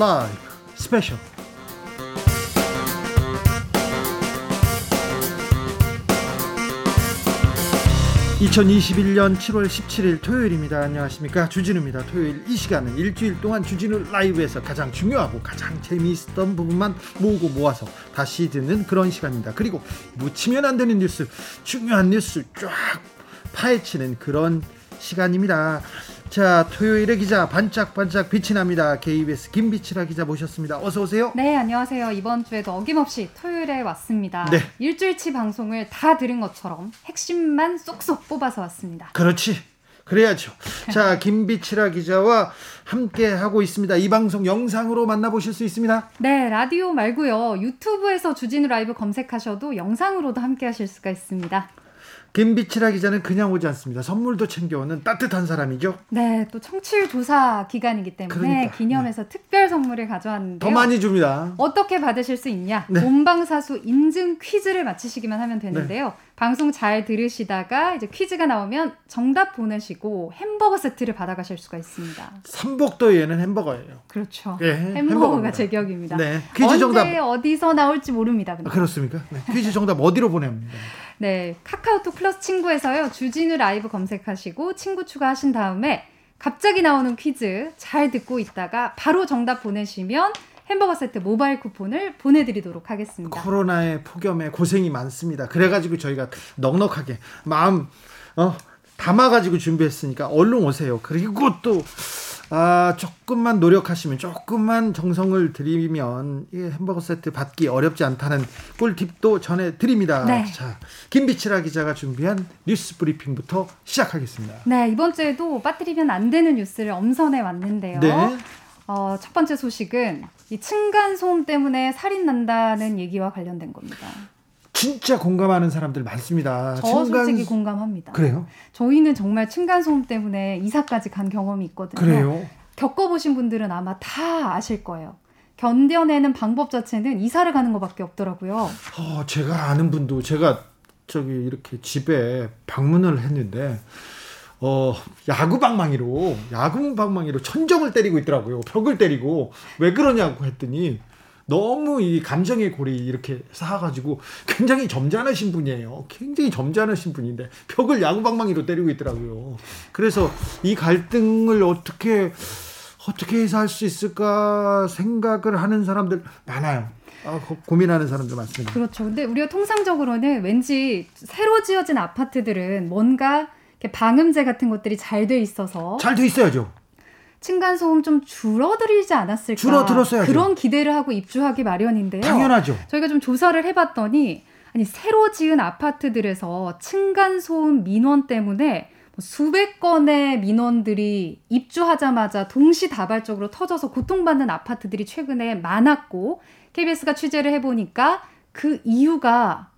라이브 스페셜 2021년 7월 17일 토요일입니다. 안녕하십니까. 주진우입니다. 토요일 이 시간은 일주일 동안 주진우 라이브에서 가장 중요하고 가장 재미있었던 부분만 모으고 모아서 다시 듣는 그런 시간입니다. 그리고 묻히면 안 되는 뉴스, 중요한 뉴스 쫙 파헤치는 그런 시간입니다. 자, 토요일의 기자 반짝반짝 빛이 납니다. KBS 김비치라 기자 모셨습니다. 어서 오세요. 네, 안녕하세요. 이번 주에도 어김없이 토요일에 왔습니다. 네. 일주일치 방송을 다 들은 것처럼 핵심만 쏙쏙 뽑아서 왔습니다. 그렇지. 그래야죠. 자, 김비치라 기자와 함께 하고 있습니다. 이 방송 영상으로 만나보실 수 있습니다. 네, 라디오 말고요. 유튜브에서 주진우 라이브 검색하셔도 영상으로도 함께 하실 수가 있습니다. 김비치라 기자는 그냥 오지 않습니다. 선물도 챙겨오는 따뜻한 사람이죠. 네, 또 청취율 조사 기간이기 때문에 그러니까, 기념해서 네. 특별 선물을 가져왔는데요. 더 많이 줍니다. 어떻게 받으실 수 있냐? 네. 본방사수 인증 퀴즈를 맞히시기만 하면 되는데요. 네. 방송 잘 들으시다가 이제 퀴즈가 나오면 정답 보내시고 햄버거 세트를 받아가실 수가 있습니다. 삼복도에는 햄버거예요. 그렇죠. 네, 햄버거가 제격입니다. 네, 퀴즈 정답 어디서 나올지 모릅니다. 아, 그렇습니까? 네, 퀴즈 정답 어디로 보냅니까? 네, 카카오톡 플러스 친구에서요. 주진우 라이브 검색하시고 친구 추가하신 다음에 갑자기 나오는 퀴즈 잘 듣고 있다가 바로 정답 보내시면 햄버거 세트 모바일 쿠폰을 보내드리도록 하겠습니다. 코로나의 폭염에 고생이 많습니다. 그래가지고 저희가 넉넉하게 마음 어, 담아가지고 준비했으니까 얼른 오세요. 그리고 또 아, 조금만 노력하시면 조금만 정성을 들이면 이 햄버거 세트 받기 어렵지 않다는 꿀팁도 전해 드립니다. 네. 자, 김비치라 기자가 준비한 뉴스 브리핑부터 시작하겠습니다. 네, 이번 주에도 빠뜨리면 안 되는 뉴스를 엄선해 왔는데요. 네. 어, 첫 번째 소식은 이 층간 소음 때문에 살인 난다는 얘기와 관련된 겁니다. 진짜 공감하는 사람들 많습니다. 저 층간... 솔직히 공감합니다. 그래요? 저희는 정말 층간 소음 때문에 이사까지 간 경험이 있거든요. 그래요? 겪어보신 분들은 아마 다 아실 거예요. 견뎌내는 방법 자체는 이사를 가는 것밖에 없더라고요. 어, 제가 아는 분도 제가 저기 이렇게 집에 방문을 했는데 어, 야구 방망이로 야구 방망이로 천정을 때리고 있더라고요. 벽을 때리고 왜 그러냐고 했더니 너무 이 감정의 골이 이렇게 쌓아가지고 굉장히 점잖으신 분이에요. 굉장히 점잖으신 분인데 벽을 야구방망이로 때리고 있더라고요. 그래서 이 갈등을 어떻게 어떻게 해서 할 수 있을까 생각을 하는 사람들 많아요. 아, 고민하는 사람들 많습니다. 그렇죠. 근데 우리가 통상적으로는 왠지 새로 지어진 아파트들은 뭔가 방음제 같은 것들이 잘 돼 있어서 잘 돼 있어야죠. 층간 소음 좀 줄어들이지 않았을까? 줄어들었어요. 그런 기대를 하고 입주하기 마련인데요. 당연하죠. 저희가 좀 조사를 해봤더니 아니 새로 지은 아파트들에서 층간 소음 민원 때문에 뭐 수백 건의 민원들이 입주하자마자 동시다발적으로 터져서 고통받는 아파트들이 최근에 많았고 KBS가 취재를 해보니까 그 이유가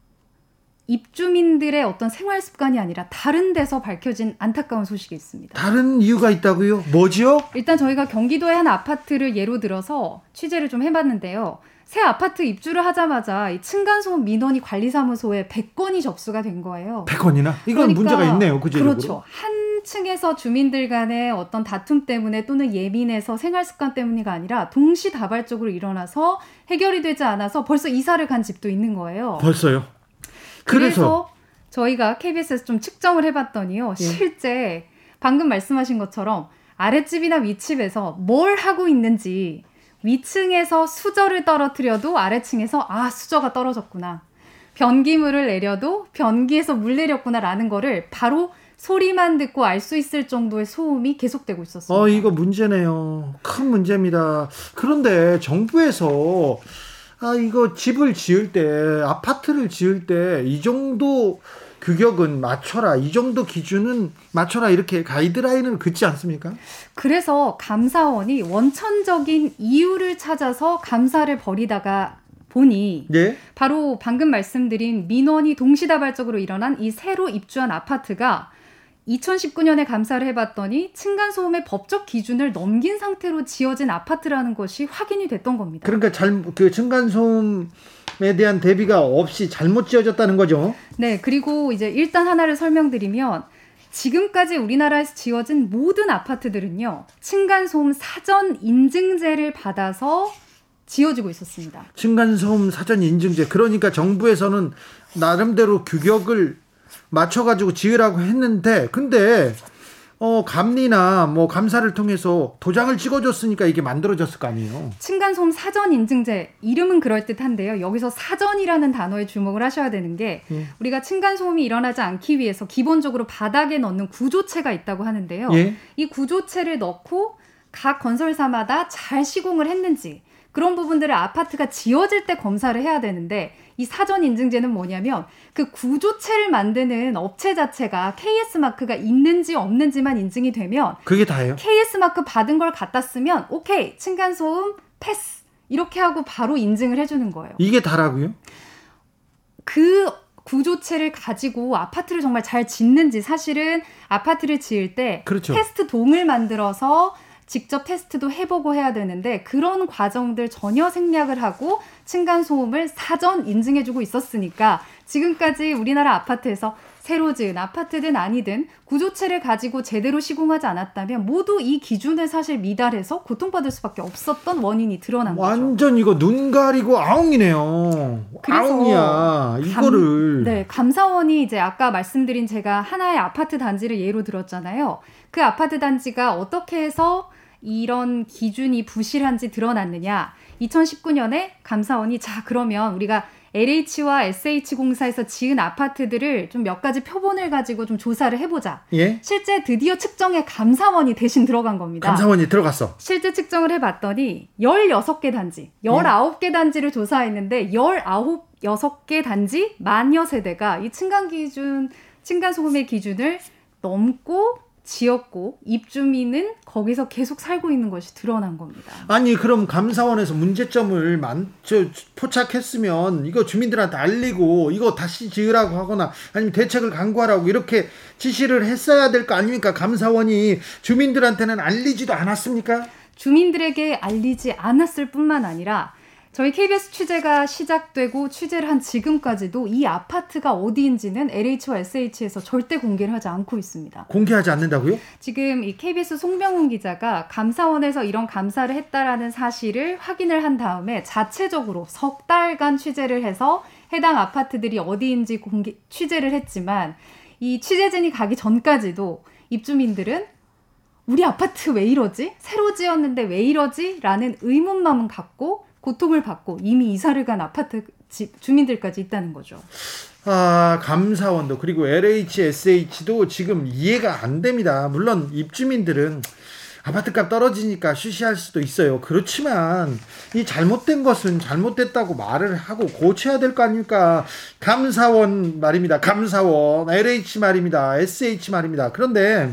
입주민들의 어떤 생활 습관이 아니라 다른 데서 밝혀진 안타까운 소식이 있습니다. 다른 이유가 있다고요? 뭐지요? 일단 저희가 경기도의 한 아파트를 예로 들어서 취재를 좀 해봤는데요. 새 아파트 입주를 하자마자 이 층간소음 민원이 관리사무소에 100건이 접수가 된 거예요. 100건이나? 이건 그러니까, 문제가 있네요. 구체적으로. 그렇죠. 한 층에서 주민들 간의 어떤 다툼 때문에 또는 예민해서 생활 습관 때문이가 아니라 동시다발적으로 일어나서 해결이 되지 않아서 벌써 이사를 간 집도 있는 거예요. 벌써요? 그래서, 저희가 KBS에서 좀 측정을 해봤더니요. 예. 실제 방금 말씀하신 것처럼 아랫집이나 윗집에서 뭘 하고 있는지 위층에서 수저를 떨어뜨려도 아래층에서 아 수저가 떨어졌구나. 변기물을 내려도 변기에서 물 내렸구나라는 거를 바로 소리만 듣고 알 수 있을 정도의 소음이 계속되고 있었어요. 어, 이거 문제네요. 큰 문제입니다. 그런데 정부에서 아, 이거 집을 지을 때, 아파트를 지을 때, 이 정도 규격은 맞춰라. 이 정도 기준은 맞춰라. 이렇게 가이드라인을 긋지 않습니까? 그래서 감사원이 원천적인 이유를 찾아서 감사를 벌이다가 보니 네? 바로 방금 말씀드린 민원이 동시다발적으로 일어난 이 새로 입주한 아파트가 2019년에 감사를 해봤더니 층간소음의 법적 기준을 넘긴 상태로 지어진 아파트라는 것이 확인이 됐던 겁니다. 그러니까 잘, 그 층간소음에 대한 대비가 없이 잘못 지어졌다는 거죠? 네, 그리고 이제 일단 하나를 설명드리면 지금까지 우리나라에서 지어진 모든 아파트들은요, 층간소음 사전 인증제를 받아서 지어지고 있었습니다. 층간소음 사전 인증제. 그러니까 정부에서는 나름대로 규격을 맞춰가지고 지으라고 했는데, 근데 어, 감리나 뭐 감사를 통해서 도장을 찍어줬으니까 이게 만들어졌을 거 아니에요. 층간소음 사전 인증제 이름은 그럴 듯한데요. 여기서 사전이라는 단어에 주목을 하셔야 되는 게 예. 우리가 층간소음이 일어나지 않기 위해서 기본적으로 바닥에 넣는 구조체가 있다고 하는데요. 예. 이 구조체를 넣고 각 건설사마다 잘 시공을 했는지 그런 부분들을 아파트가 지어질 때 검사를 해야 되는데 이 사전 인증제는 뭐냐면 그 구조체를 만드는 업체 자체가 KS 마크가 있는지 없는지만 인증이 되면 그게 다예요. KS 마크 받은 걸 갖다 쓰면 오케이 층간 소음 패스 이렇게 하고 바로 인증을 해주는 거예요. 이게 다라고요? 그 구조체를 가지고 아파트를 정말 잘 짓는지 사실은 아파트를 지을 때 그렇죠. 테스트 동을 만들어서 직접 테스트도 해보고 해야 되는데 그런 과정들 전혀 생략을 하고 층간 소음을 사전 인증해주고 있었으니까 지금까지 우리나라 아파트에서 새로 지은 아파트든 아니든 구조체를 가지고 제대로 시공하지 않았다면 모두 이 기준에 사실 미달해서 고통받을 수밖에 없었던 원인이 드러난 거죠. 완전 이거 눈 가리고 아웅이네요. 아웅이야. 이거를. 감, 네, 감사원이 이제 아까 말씀드린 제가 하나의 아파트 단지를 예로 들었잖아요. 그 아파트 단지가 어떻게 해서 이런 기준이 부실한지 드러났느냐. 2019년에 감사원이 자, 그러면 우리가 LH와 SH공사에서 지은 아파트들을 좀 몇 가지 표본을 가지고 좀 조사를 해보자. 예? 실제 드디어 측정에 감사원이 대신 들어간 겁니다. 감사원이 들어갔어. 실제 측정을 해봤더니 16개 단지, 19개 예? 단지를 조사했는데 19, 6개 단지 만여 세대가 이 층간 기준, 층간 소금의 기준을 넘고 지었고 입주민은 거기서 계속 살고 있는 것이 드러난 겁니다. 아니 그럼 감사원에서 문제점을 만, 저, 포착했으면 이거 주민들한테 알리고 이거 다시 지으라고 하거나 아니면 대책을 강구하라고 이렇게 지시를 했어야 될 거 아닙니까? 감사원이 주민들한테는 알리지도 않았습니까? 주민들에게 알리지 않았을 뿐만 아니라 저희 KBS 취재가 시작되고 취재를 한 지금까지도 이 아파트가 어디인지는 LH와 SH에서 절대 공개를 하지 않고 있습니다. 공개하지 않는다고요? 지금 이 KBS 송병훈 기자가 감사원에서 이런 감사를 했다라는 사실을 확인을 한 다음에 자체적으로 석 달간 취재를 해서 해당 아파트들이 어디인지 공개 취재를 했지만 이 취재진이 가기 전까지도 입주민들은 우리 아파트 왜 이러지? 새로 지었는데 왜 이러지? 라는 의문만은 갖고 고통을 받고 이미 이사를 간 아파트 집 주민들까지 있다는 거죠. 아, 감사원도 그리고 LHSH도 지금 이해가 안 됩니다. 물론 입주민들은 아파트값 떨어지니까 쉬쉬할 수도 있어요. 그렇지만 이 잘못된 것은 잘못됐다고 말을 하고 고쳐야 될 거 아닙니까? 감사원 말입니다. 감사원 LH 말입니다. SH 말입니다. 그런데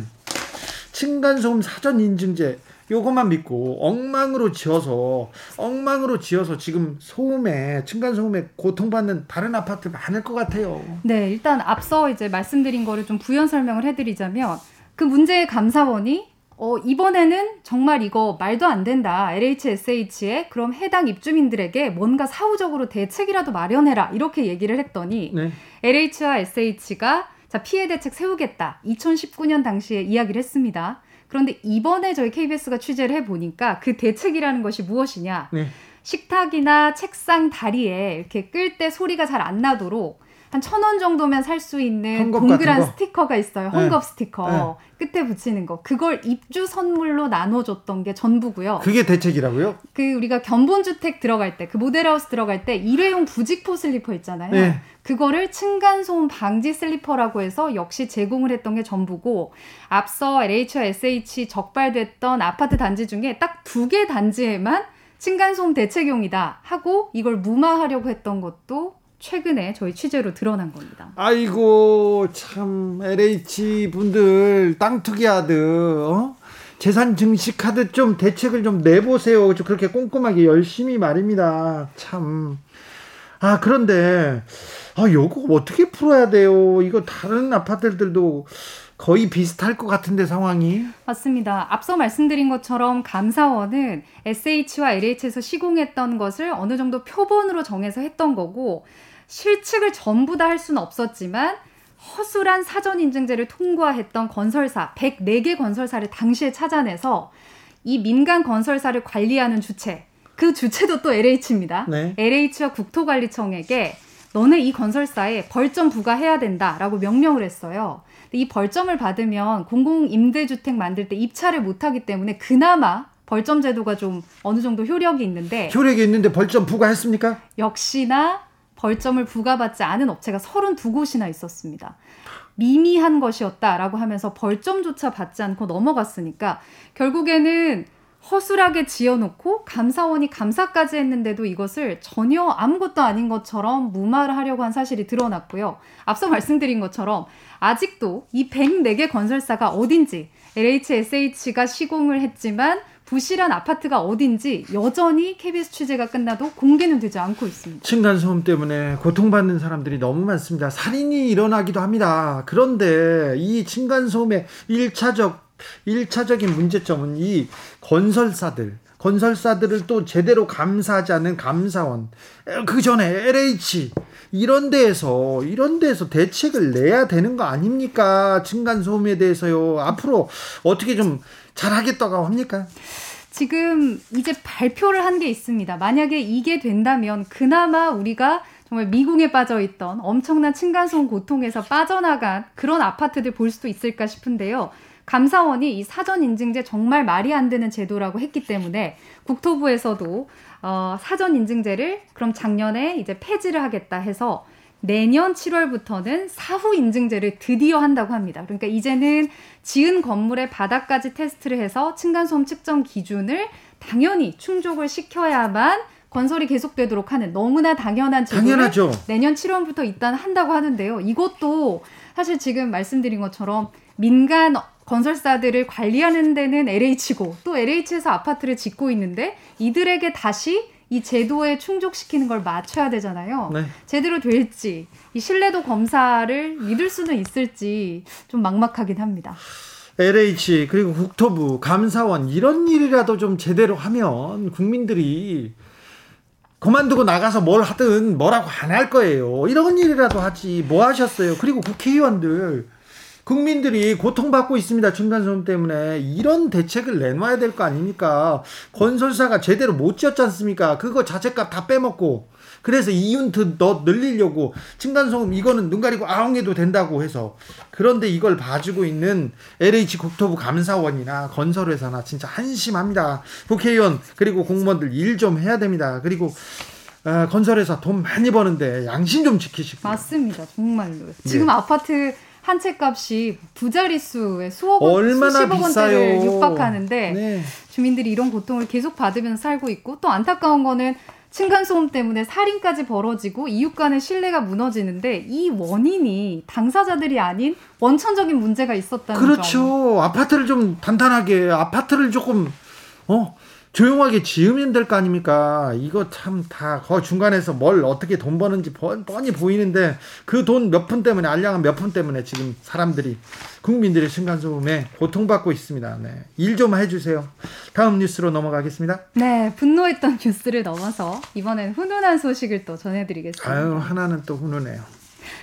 층간소음 사전 인증제 요것만 믿고 엉망으로 지어서 엉망으로 지어서 지금 소음에 층간 소음에 고통받는 다른 아파트 많을 것 같아요. 네, 일단 앞서 이제 말씀드린 거를 좀 부연 설명을 해드리자면 그 문제의 감사원이 어, 이번에는 정말 이거 말도 안 된다. LHSH에 그럼 해당 입주민들에게 뭔가 사후적으로 대책이라도 마련해라. 이렇게 얘기를 했더니 네. LH와 SH가 자, 피해 대책 세우겠다. 2019년 당시에 이야기를 했습니다. 그런데 이번에 저희 KBS가 취재를 해보니까 그 대책이라는 것이 무엇이냐. 네. 식탁이나 책상 다리에 이렇게 끌 때 소리가 잘 안 나도록 한 천 원 정도면 살 수 있는 동그란 스티커가 있어요. 헝겊 네. 스티커. 네. 끝에 붙이는 거. 그걸 입주 선물로 나눠줬던 게 전부고요. 그게 대책이라고요? 그 우리가 견본주택 들어갈 때, 그 모델하우스 들어갈 때 일회용 부직포 슬리퍼 있잖아요. 네. 그거를 층간소음 방지 슬리퍼라고 해서 역시 제공을 했던 게 전부고 앞서 LH와 SH 적발됐던 아파트 단지 중에 딱 두 개 단지에만 층간소음 대책용이다 하고 이걸 무마하려고 했던 것도 최근에 저희 취재로 드러난 겁니다. 아이고 참 LH 분들 땅 투기하듯 어? 재산 증식하듯 좀 대책을 좀 내보세요. 좀 그렇게 꼼꼼하게 열심히 말입니다. 참. 아 그런데 아 요거 어떻게 풀어야 돼요? 이거 다른 아파트들도 거의 비슷할 것 같은데 상황이 맞습니다. 앞서 말씀드린 것처럼 감사원은 SH와 LH에서 시공했던 것을 어느 정도 표본으로 정해서 했던 거고 실측을 전부 다 할 수는 없었지만 허술한 사전 인증제를 통과했던 건설사 104개 건설사를 당시에 찾아내서 이 민간 건설사를 관리하는 주체 그 주체도 또 LH입니다. 네. LH와 국토관리청에게 너네 이 건설사에 벌점 부과해야 된다라고 명령을 했어요. 이 벌점을 받으면 공공임대주택 만들 때 입찰을 못하기 때문에 그나마 벌점 제도가 좀 어느 정도 효력이 있는데 효력이 있는데 벌점 부과했습니까? 역시나 벌점을 부과받지 않은 업체가 32곳이나 있었습니다. 미미한 것이었다라고 하면서 벌점조차 받지 않고 넘어갔으니까 결국에는 허술하게 지어놓고 감사원이 감사까지 했는데도 이것을 전혀 아무것도 아닌 것처럼 무마를 하려고 한 사실이 드러났고요. 앞서 말씀드린 것처럼 아직도 이 104개 건설사가 어딘지 LHSH가 시공을 했지만 부실한 아파트가 어딘지 여전히 KBS 취재가 끝나도 공개는 되지 않고 있습니다. 층간 소음 때문에 고통받는 사람들이 너무 많습니다. 살인이 일어나기도 합니다. 그런데 이 층간 소음의 1차적 1차적인 문제점은 이 건설사들, 건설사들을 또 제대로 감사하지 않는 감사원, 그 전에 LH, 이런 데에서, 이런 데에서 대책을 내야 되는 거 아닙니까? 층간 소음에 대해서요. 앞으로 어떻게 좀 잘하겠다고 합니까? 지금 이제 발표를 한 게 있습니다. 만약에 이게 된다면 그나마 우리가 정말 미궁에 빠져 있던 엄청난 층간소음 고통에서 빠져나간 그런 아파트들 볼 수도 있을까 싶은데요. 감사원이 이 사전 인증제 정말 말이 안 되는 제도라고 했기 때문에 국토부에서도 어, 사전 인증제를 그럼 작년에 이제 폐지를 하겠다 해서 내년 7월부터는 사후 인증제를 드디어 한다고 합니다. 그러니까 이제는 지은 건물의 바닥까지 테스트를 해서 층간소음 측정 기준을 당연히 충족을 시켜야만 건설이 계속되도록 하는 너무나 당연한 제도를 당연하죠. 내년 7월부터 일단 한다고 하는데요. 이것도 사실 지금 말씀드린 것처럼 민간 건설사들을 관리하는 데는 LH고 또 LH에서 아파트를 짓고 있는데 이들에게 다시 이 제도에 충족시키는 걸 맞춰야 되잖아요. 네. 제대로 될지 이 신뢰도 검사를 믿을 수는 있을지 좀 막막하긴 합니다. LH 그리고 국토부 감사원 이런 일이라도 좀 제대로 하면 국민들이 그만두고 나가서 뭘 하든 뭐라고 안 할 거예요. 이런 일이라도 하지 뭐 하셨어요. 그리고 국회의원들 국민들이 고통받고 있습니다. 층간소음 때문에 이런 대책을 내놔야 될 거 아닙니까? 건설사가 제대로 못 지었지 않습니까? 그거 자재값 다 빼먹고 그래서 이윤트 더 늘리려고 층간소음 이거는 눈 가리고 아웅해도 된다고 해서 그런데 이걸 봐주고 있는 LH 국토부 감사원이나 건설회사나 진짜 한심합니다. 국회의원 그리고 공무원들 일 좀 해야 됩니다. 그리고 어, 건설회사 돈 많이 버는데 양심 좀 지키시고 맞습니다. 정말로 지금 네. 아파트 한 채 값이 부자릿수의 수억 원, 얼마나 수십억 원대를 육박하는데 네. 주민들이 이런 고통을 계속 받으면서 살고 있고 또 안타까운 거는 층간소음 때문에 살인까지 벌어지고 이웃 간의 신뢰가 무너지는데 이 원인이 당사자들이 아닌 원천적인 문제가 있었다는 그렇죠. 점. 아파트를 좀 단단하게 아파트를 조금 어 조용하게 지으면 될 거 아닙니까? 이거 참다그 중간에서 뭘 어떻게 돈 버는지 뻔히 보이는데 그 돈 몇 푼 때문에 알량한 몇 푼 때문에 지금 사람들이 국민들의 층간소음에 고통받고 있습니다. 네. 일 좀 해주세요. 다음 뉴스로 넘어가겠습니다. 네, 분노했던 뉴스를 넘어서 이번엔 훈훈한 소식을 또 전해드리겠습니다. 아유 하나는 또 훈훈해요.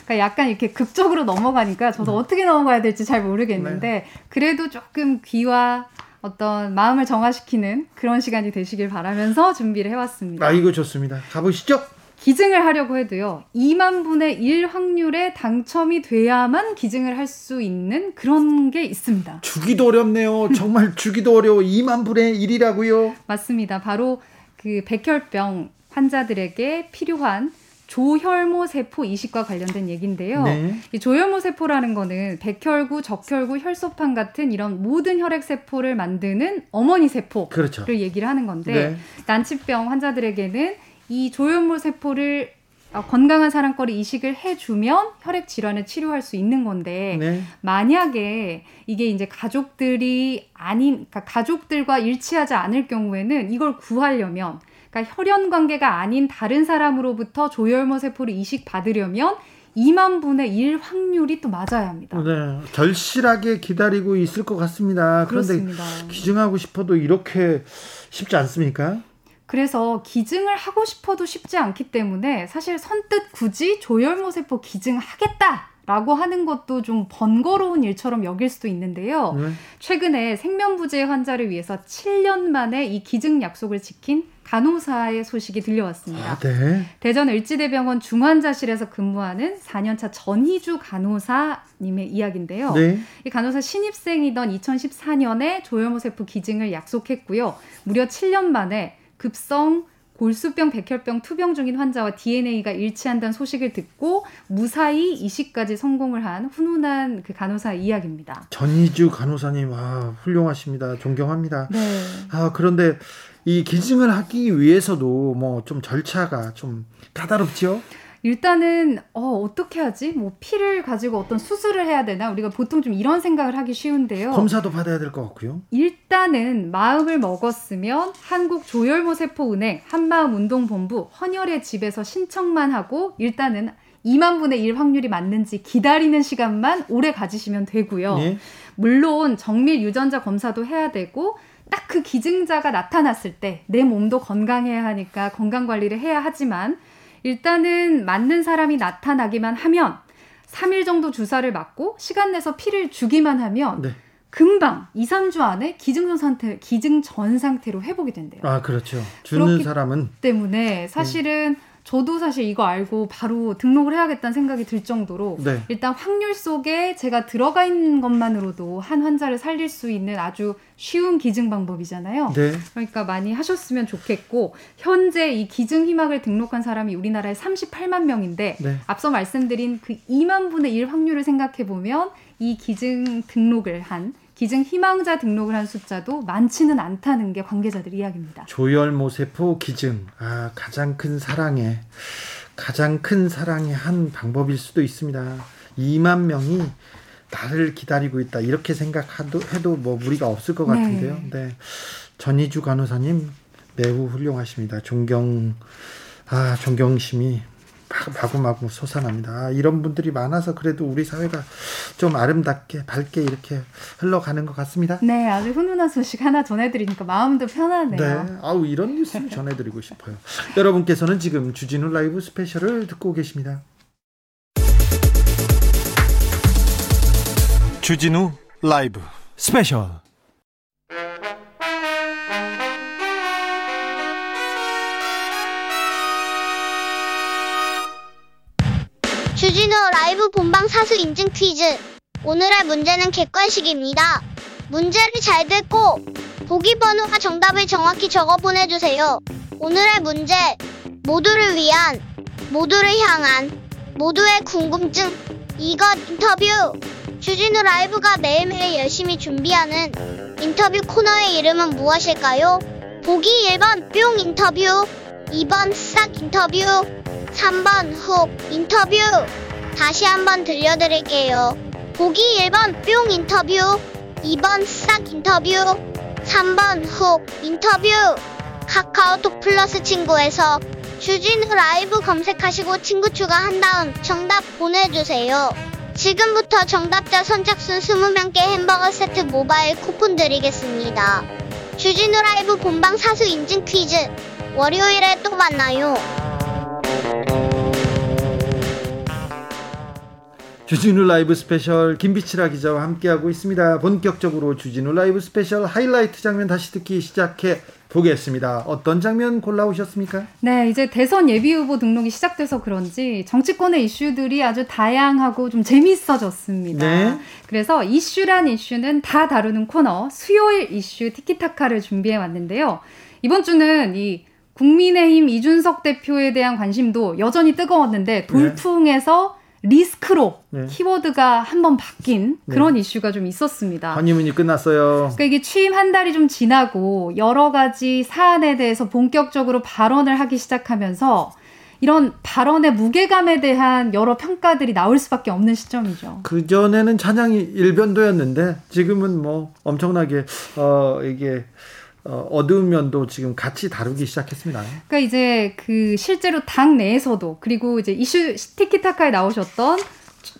그러니까 약간 이렇게 극적으로 넘어가니까 저도 음. 어떻게 넘어가야 될지 잘 모르겠는데 네. 그래도 조금 귀와 어떤 마음을 정화시키는 그런 시간이 되시길 바라면서 준비를 해왔습니다. 아, 이거 좋습니다. 가보시죠. 기증을 하려고 해도요, 2만 분의 1 확률에 당첨이 돼야만 기증을 할 수 있는 그런 게 있습니다. 주기도 어렵네요. 정말 주기도 어려워. 2만 분의 1이라고요? 맞습니다. 바로 그 백혈병 환자들에게 필요한 조혈모 세포 이식과 관련된 얘기인데요. 네. 이 조혈모 세포라는 거는 백혈구, 적혈구, 혈소판 같은 이런 모든 혈액 세포를 만드는 어머니 세포를 그렇죠. 얘기를 하는 건데 네. 난치병 환자들에게는 이 조혈모 세포를 어, 건강한 사람 거를 이식을 해주면 혈액 질환을 치료할 수 있는 건데 네. 만약에 이게 이제 가족들이 아닌 그러니까 가족들과 일치하지 않을 경우에는 이걸 구하려면 그러니까 혈연 관계가 아닌 다른 사람으로부터 조혈모 세포를 이식 받으려면 2만 분의 1 확률이 또 맞아야 합니다. 네, 절실하게 기다리고 있을 것 같습니다. 그런데 그렇습니다. 기증하고 싶어도 이렇게 쉽지 않습니까? 그래서 기증을 하고 싶어도 쉽지 않기 때문에 사실 선뜻 굳이 조혈모 세포 기증하겠다. 라고 하는 것도 좀 번거로운 일처럼 여길 수도 있는데요. 네. 최근에 생명부재 환자를 위해서 7년 만에 이 기증 약속을 지킨 간호사의 소식이 들려왔습니다. 아, 네. 대전 을지대병원 중환자실에서 근무하는 4년차 전희주 간호사님의 이야기인데요. 네. 이 간호사 신입생이던 2014년에 조혈모세포 기증을 약속했고요. 무려 7년 만에 급성 골수병, 백혈병, 투병 중인 환자와 DNA가 일치한다는 소식을 듣고 무사히 이식까지 성공을 한 훈훈한 그 간호사 이야기입니다. 전희주 간호사님, 아, 훌륭하십니다. 존경합니다. 네. 아, 그런데 이 기증을 하기 위해서도 뭐 좀 절차가 좀 까다롭죠? 일단은 어 어떻게 하지? 뭐 피를 가지고 어떤 수술을 해야 되나? 우리가 보통 좀 이런 생각을 하기 쉬운데요. 검사도 받아야 될 것 같고요. 일단은 마음을 먹었으면 한국 조혈모세포은행 한마음운동본부 헌혈의 집에서 신청만 하고 일단은 2만 분의 1 확률이 맞는지 기다리는 시간만 오래 가지시면 되고요. 예? 물론 정밀 유전자 검사도 해야 되고 딱 그 기증자가 나타났을 때 내 몸도 건강해야 하니까 건강 관리를 해야 하지만 일단은 맞는 사람이 나타나기만 하면 3일 정도 주사를 맞고 시간 내서 피를 주기만 하면 네. 금방 2, 3주 안에 기증전 상태, 기증 전 상태로 회복이 된대요. 아, 그렇죠. 주는 사람은 때문에 사실은 음. 저도 사실 이거 알고 바로 등록을 해야겠다는 생각이 들 정도로 네. 일단 확률 속에 제가 들어가 있는 것만으로도 한 환자를 살릴 수 있는 아주 쉬운 기증 방법이잖아요. 네. 그러니까 많이 하셨으면 좋겠고 현재 이 기증 희망을 등록한 사람이 우리나라에 38만 명인데 네. 앞서 말씀드린 그 2만 분의 1 확률을 생각해 보면 이 기증 등록을 한 기증 희망자 등록을 한 숫자도 많지는 않다는 게 관계자들 이야기입니다. 조혈모세포 기증, 아, 가장 큰 사랑의 가장 큰 사랑의 한 방법일 수도 있습니다. 2만 명이 나를 기다리고 있다 이렇게 생각해도 해도 뭐 무리가 없을 것 같은데요. 네. 네. 전희주 간호사님 매우 훌륭하십니다. 존경 아 존경심이 마구마구 솟아납니다. 아, 이런 분들이 많아서 그래도 우리 사회가 좀 아름답게 밝게 이렇게 흘러가는 것 같습니다. 네, 아주 훈훈한 소식 하나 전해드리니까 마음도 편하네요. 네, 아우 이런 뉴스를 전해드리고 싶어요. 여러분께서는 지금 주진우 라이브 스페셜을 듣고 계십니다. 주진우 라이브 스페셜 주진우 라이브 본방 사수 인증 퀴즈. 오늘의 문제는 객관식입니다. 문제를 잘 듣고 보기 번호와 정답을 정확히 적어 보내주세요. 오늘의 문제. 모두를 위한, 모두를 향한, 모두의 궁금증. 이것 인터뷰. 주진우 라이브가 매일매일 열심히 준비하는 인터뷰 코너의 이름은 무엇일까요? 보기 1번 뿅 인터뷰, 2번 싹 인터뷰, 3번 훅 인터뷰 다시 한번 들려드릴게요. 보기 1번 뿅 인터뷰 2번 싹 인터뷰 3번 훅 인터뷰 카카오톡 플러스 친구에서 주진우 라이브 검색하시고 친구 추가한 다음 정답 보내주세요. 지금부터 정답자 선착순 20명께 햄버거 세트 모바일 쿠폰 드리겠습니다. 주진우 라이브 본방 사수 인증 퀴즈 월요일에 또 만나요. 주진우 라이브 스페셜 김빛이라 기자와 함께하고 있습니다. 본격적으로 주진우 라이브 스페셜 하이라이트 장면 다시 듣기 시작해 보겠습니다. 어떤 장면 골라오셨습니까? 네, 이제 대선 예비 후보 등록이 시작돼서 그런지 정치권의 이슈들이 아주 다양하고 좀 재미있어졌습니다. 네. 그래서 이슈란 이슈는 다 다루는 코너 수요일 이슈 티키타카를 준비해 왔는데요. 이번 주는 이 국민의힘 이준석 대표에 대한 관심도 여전히 뜨거웠는데 네. 돌풍에서 네. 리스크로 네. 키워드가 한번 바뀐 네. 그런 네. 이슈가 좀 있었습니다. 허니문이 끝났어요. 그러니까 이게 취임 한 달이 좀 지나고 여러 가지 사안에 대해서 본격적으로 발언을 하기 시작하면서 이런 발언의 무게감에 대한 여러 평가들이 나올 수밖에 없는 시점이죠. 그 전에는 찬양이 일변도였는데 지금은 뭐 엄청나게 어 이게 어, 어두운 면도 지금 같이 다루기 시작했습니다. 그러니까 이제 그 실제로 당 내에서도 그리고 이제 이슈 티키타카에 나오셨던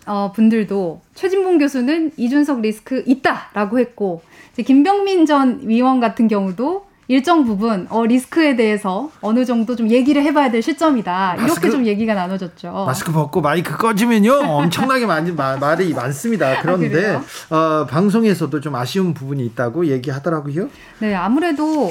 어, 분들도 최진봉 교수는 이준석 리스크 있다라고 했고 이제 김병민 전 위원 같은 경우도 일정 부분 어, 리스크에 대해서 어느 정도 좀 얘기를 해봐야 될 시점이다. 이렇게 마스크, 좀 얘기가 나눠졌죠. 마스크 벗고 마이크 꺼지면요 엄청나게 많이 마, 말이 많습니다. 그런데 아, 어, 방송에서도 좀 아쉬운 부분이 있다고 얘기하더라고요. 네, 아무래도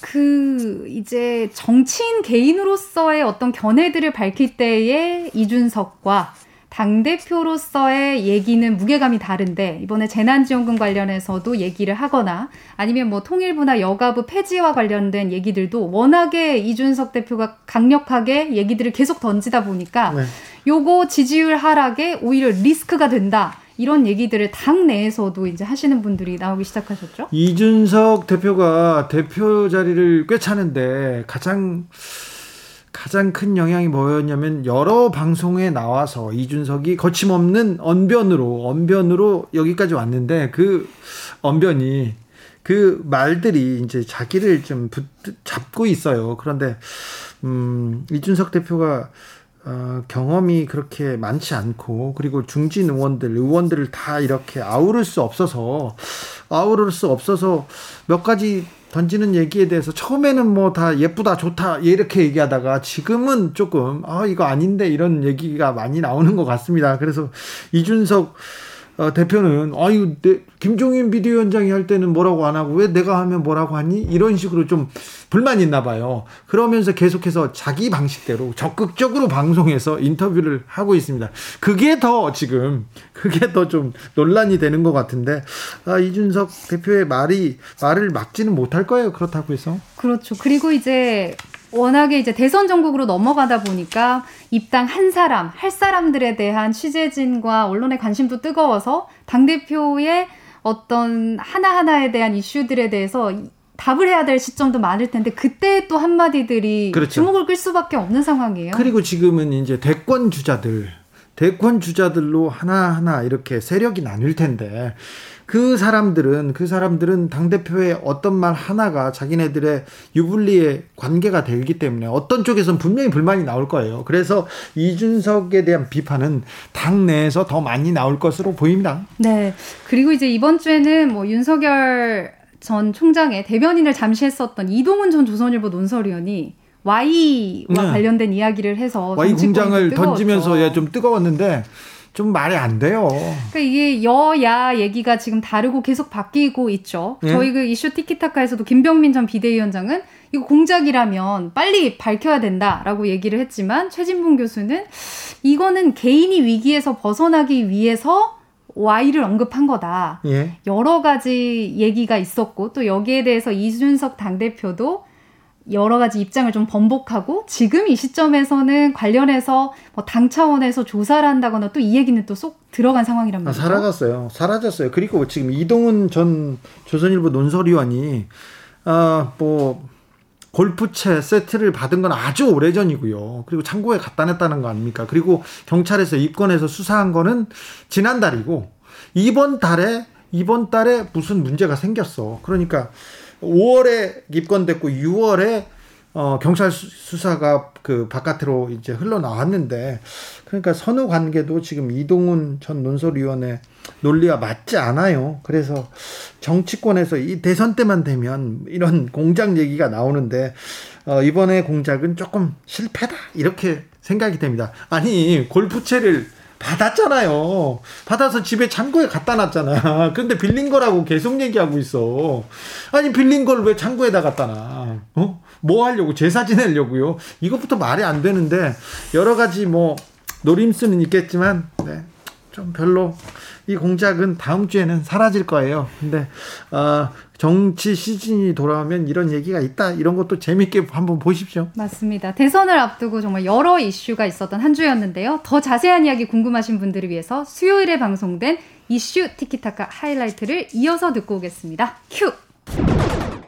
그 이제 정치인 개인으로서의 어떤 견해들을 밝힐 때의 이준석과 당대표로서의 얘기는 무게감이 다른데 이번에 재난지원금 관련해서도 얘기를 하거나 아니면 뭐 통일부나 여가부 폐지와 관련된 얘기들도 워낙에 이준석 대표가 강력하게 얘기들을 계속 던지다 보니까 네. 요거 지지율 하락에 오히려 리스크가 된다. 이런 얘기들을 당 내에서도 이제 하시는 분들이 나오기 시작하셨죠. 이준석 대표가 대표 자리를 꿰차는데 가장 가장 큰 영향이 뭐였냐면 여러 방송에 나와서 이준석이 거침없는 언변으로 언변으로 여기까지 왔는데 그 언변이 그 말들이 이제 자기를 좀 붙, 잡고 있어요. 그런데 음 이준석 대표가 어, 경험이 그렇게 많지 않고 그리고 중진 의원들 의원들을 다 이렇게 아우를 수 없어서 아우를 수 없어서 몇 가지 던지는 얘기에 대해서 처음에는 뭐 다 예쁘다 좋다 이렇게 얘기하다가 지금은 조금 아 이거 아닌데 이런 얘기가 많이 나오는 것 같습니다. 그래서 이준석 어, 대표는 아유 내, 김종인 비대위원장이 할 때는 뭐라고 안 하고 왜 내가 하면 뭐라고 하니 이런 식으로 좀 불만이 있나 봐요. 그러면서 계속해서 자기 방식대로 적극적으로 방송에서 인터뷰를 하고 있습니다. 그게 더 지금 그게 더 좀 논란이 되는 것 같은데 아, 이준석 대표의 말이 말을 막지는 못할 거예요. 그렇다고 해서 그렇죠. 그리고 이제 워낙에 이제 대선 전국으로 넘어가다 보니까 입당 한 사람, 할 사람들에 대한 취재진과 언론의 관심도 뜨거워서 당대표의 어떤 하나하나에 대한 이슈들에 대해서 답을 해야 될 시점도 많을 텐데 그때 또 한마디들이 그렇죠. 주목을 끌 수밖에 없는 상황이에요. 그리고 지금은 이제 대권 주자들, 대권 주자들로 하나하나 이렇게 세력이 나뉠 텐데 그 사람들은 그 사람들은 당 대표의 어떤 말 하나가 자기네들의 유불리의 관계가 되기 때문에 어떤 쪽에선 분명히 불만이 나올 거예요. 그래서 이준석에 대한 비판은 당 내에서 더 많이 나올 것으로 보입니다. 네. 그리고 이제 이번 주에는 뭐 윤석열 전 총장의 대변인을 잠시 했었던 이동훈 전 조선일보 논설위원이 Y와 네. 관련된 이야기를 해서 Y 공장을 던지면서 예, 좀 뜨거웠는데 좀 말이 안 돼요. 그러니까 이게 여야 얘기가 지금 다르고 계속 바뀌고 있죠. 예? 저희 그 이슈 티키타카에서도 김병민 전 비대위원장은 이거 공작이라면 빨리 밝혀야 된다라고 얘기를 했지만 최진봉 교수는 이거는 개인이 위기에서 벗어나기 위해서 Y를 언급한 거다. 예? 여러 가지 얘기가 있었고 또 여기에 대해서 이준석 당대표도 여러 가지 입장을 좀 번복하고 지금 이 시점에서는 관련해서 뭐 당 차원에서 조사를 한다거나 또 이 얘기는 또 쏙 들어간 상황이란 말이죠. 아, 사라졌어요. 사라졌어요. 그리고 지금 이동훈 전 조선일보 논설위원이 아뭐 골프채 세트를 받은 건 아주 오래전이고요. 그리고 창고에 갖다 냈다는 거 아닙니까? 그리고 경찰에서 입건해서 수사한 거는 지난달이고 이번 달에 이번 달에 무슨 문제가 생겼어. 그러니까 5월에 입건됐고 6월에 어, 경찰 수사가 그 바깥으로 이제 흘러나왔는데 그러니까 선후 관계도 지금 이동훈 전 논설위원회 논리와 맞지 않아요. 그래서 정치권에서 이 대선 때만 되면 이런 공작 얘기가 나오는데 어, 이번에 공작은 조금 실패다 이렇게 생각이 됩니다. 아니 골프채를 받았잖아요. 받아서 집에 창고에 갖다 놨잖아. 근데 빌린 거라고 계속 얘기하고 있어. 아니, 빌린 걸 왜 창고에다 갖다 놔? 어? 뭐 하려고? 제사 지내려고요? 이것부터 말이 안 되는데, 여러 가지 뭐, 노림수는 있겠지만, 네. 좀 별로 이 공작은 다음 주에는 사라질 거예요. 근데 어, 정치 시즌이 돌아오면 이런 얘기가 있다. 이런 것도 재밌게 한번 보십시오. 맞습니다. 대선을 앞두고 정말 여러 이슈가 있었던 한 주였는데요. 더 자세한 이야기 궁금하신 분들을 위해서 수요일에 방송된 이슈 티키타카 하이라이트를 이어서 듣고 오겠습니다. 큐.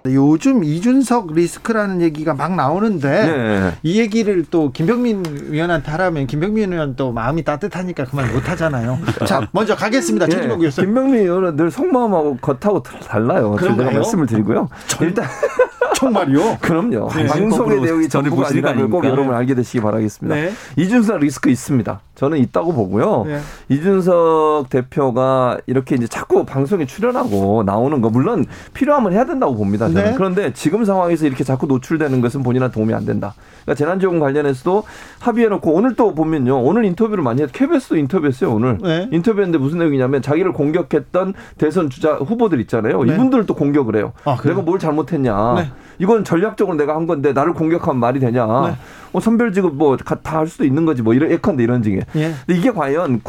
요즘 이준석 리스크라는 얘기가 막 나오는데 네. 이 얘기를 또 김병민 의원한테 하라면 김병민 의원 또 마음이 따뜻하니까 그만 못 하잖아요. 자, 먼저 가겠습니다. 네. 최진복 김병민 의원은 늘 속마음하고 겉하고 달라요. 제가 말씀을 드리고요. 전, 일단 정말요? 그럼요. 네. 방송의 내용이 전부가 아니라는 꼭? 여러분 알게 되시기 바라겠습니다. 네. 이준석 리스크 있습니다. 저는 있다고 보고요. 네. 이준석 대표가 이렇게 이제 자꾸 방송에 출연하고 나오는 거 물론 필요하면 해야 된다고 봅니다. 저는. 네. 그런데 지금 상황에서 이렇게 자꾸 노출되는 것은 본인한테 도움이 안 된다. 그러니까 재난지원금 관련해서도 합의해놓고 오늘 또 보면요. 오늘 인터뷰를 많이 했 KBS도 인터뷰했어요. 오늘 네. 인터뷰했는데 무슨 내용이냐면 자기를 공격했던 대선 주자 후보들 있잖아요. 네. 이분들을 또 공격을 해요. 아? 내가 뭘 잘못했냐. 네. 이건 전략적으로 내가 한 건데 나를 공격하면 말이 되냐. 네. 뭐 선별 지급 뭐 다 할 수도 있는 거지 뭐 이런 예컨대 이런 징에. 예. 근데 이게 과연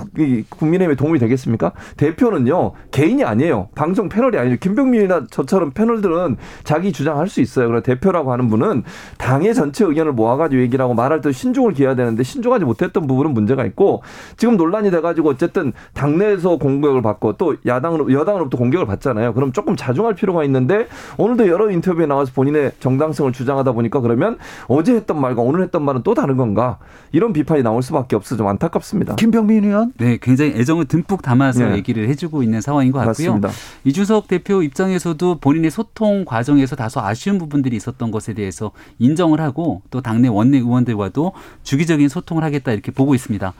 국민의힘에 도움이 되겠습니까? 대표는요 개인이 아니에요. 방송 패널이 아니에요. 김병민이나 저처럼 패널들은 자기 주장할 수 있어요. 그러나 대표라고 하는 분은 당의 전체 의견을 모아가지고 얘기를 하고 말할 때 신중을 기해야 되는데 신중하지 못했던 부분은 문제가 있고 지금 논란이 돼가지고 어쨌든 당내에서 공격을 받고 또 야당으로 여당으로부터 공격을 받잖아요. 그럼 조금 자중할 필요가 있는데 오늘도 여러 인터뷰에 나와서 본인의 정당성을 주장하다 보니까 그러면 어제 했던 말과 오늘 했던 말은 또 다른 건가 이런 비판이 나올 수밖에 없어 좀 안타깝습니다. 김병민 의원. 네, 굉장히 애정을 듬뿍 담아서 네. 얘기를 해주고 있는 상황인 것 같고요. 맞습니다. 이준석 대표 입장에서도 본인의 소통 과 정에서 다소 아쉬운 부분들이 있었던 것에 대해서 인정을 하고 또 당내 원내 의원들과도 주기적인 소통을 하겠다 이렇게 보고 있습니다.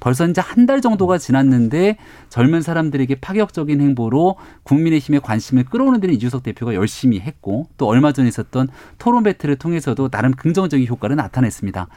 벌써 이제 한 달 정도가 지났는데 젊은 사람들에게 파격적인 행보로 국민의힘의 관심을 끌어오는 데는 이준석 대표가 열심히 했고 또 얼마 전에 있었던 토론 배틀을 통해서도 나름 긍정적인 효과를 나타냈습니다.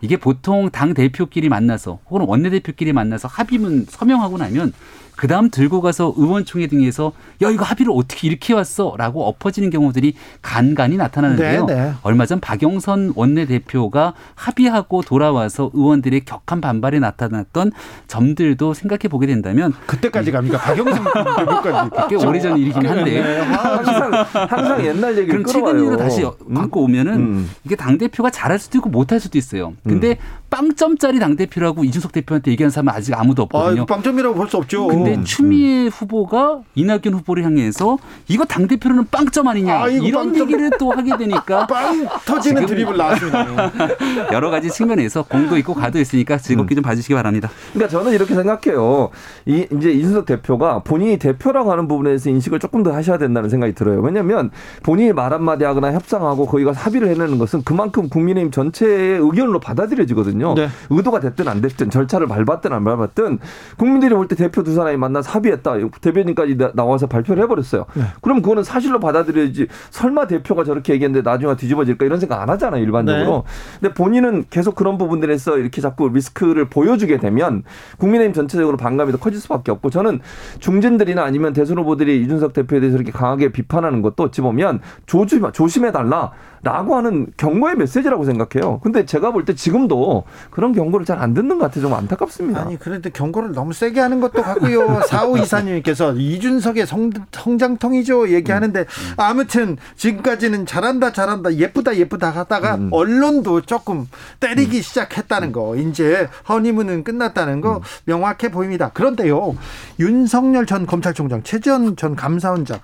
이게 보통 당 대표끼리 만나서 혹은 원내 대표끼리 만나서 합의문 서명하고 나면 그 다음 들고 가서 의원총회 등에서 야 이거 합의를 어떻게 이렇게 왔어라고 엎어지는 경우들이 간간히 나타나는데요. 네, 네. 얼마 전 박영선 원내대표가 합의하고 돌아와서 의원들의 격한 반발에 나타났던 점들도 생각해 보게 된다면 그때까지 갑니까? 박영선 대표까지. 꽤 오래전 일이긴 한데 네. 아, 항상 항상 옛날 얘기를 그럼 최근 끌어와요. 일로 다시 음? 갖고 오면은 음. 이게 당 대표가 잘할 수도 있고 못할 수도 있어요. 근데 빵점짜리 당 대표라고 이준석 대표한테 얘기한 사람은 아직 아무도 아, 없거든요. 이거 빵점이라고 볼 수 없죠. 근데 추미애 후보가 이낙연 후보를 향해서 이거 당 대표로는 빵점 아니냐 아, 이런 빵점. 얘기를 또 하게 되니까 빵 터지는 드립을 나왔습니다. 여러 가지 측면에서 공도 있고 가도 있으니까 즐겁게 좀 봐주시기 바랍니다. 그러니까 저는 이렇게 생각해요. 이 이제 이준석 대표가 본인이 대표라고 하는 부분에서 인식을 조금 더 하셔야 된다는 생각이 들어요. 왜냐하면 본인이 말 한마디 하거나 협상하고 거기가 합의를 해내는 것은 그만큼 국민의힘 전체의 의견으로 받아들여지 거든요. 네. 의도가 됐든 안 됐든 절차를 밟았든 안 밟았든 국민들이 볼 때 대표 두 사람이 만나서 합의했다. 대변인까지 나- 나와서 발표를 해버렸어요. 네. 그럼 그거는 사실로 받아들여야지. 설마 대표가 저렇게 얘기했는데 나중에 뒤집어질까 이런 생각 안 하잖아요. 일반적으로. 근데 본인은 계속 그런 부분들에서 이렇게 자꾸 리스크를 보여주게 되면 국민의힘 전체적으로 반감이 더 커질 수밖에 없고 저는 중진들이나 아니면 대선 후보들이 이준석 대표에 대해서 이렇게 강하게 비판하는 것도 어찌 보면 조심, 조심해달라. 라고 하는 경고의 메시지라고 생각해요. 근데 제가 볼 때 지금도 그런 경고를 잘 안 듣는 것 같아서 좀 안타깝습니다. 아니 그런데 경고를 너무 세게 하는 것도 같고요. 45 이사님께서 이준석의 성, 성장통이죠 얘기하는데 아무튼 지금까지는 잘한다 잘한다 예쁘다 예쁘다 하다가 음. 언론도 조금 때리기 시작했다는 거 이제 허니문은 끝났다는 거 명확해 보입니다. 그런데요 윤석열 전 검찰총장 최재현 전 감사원장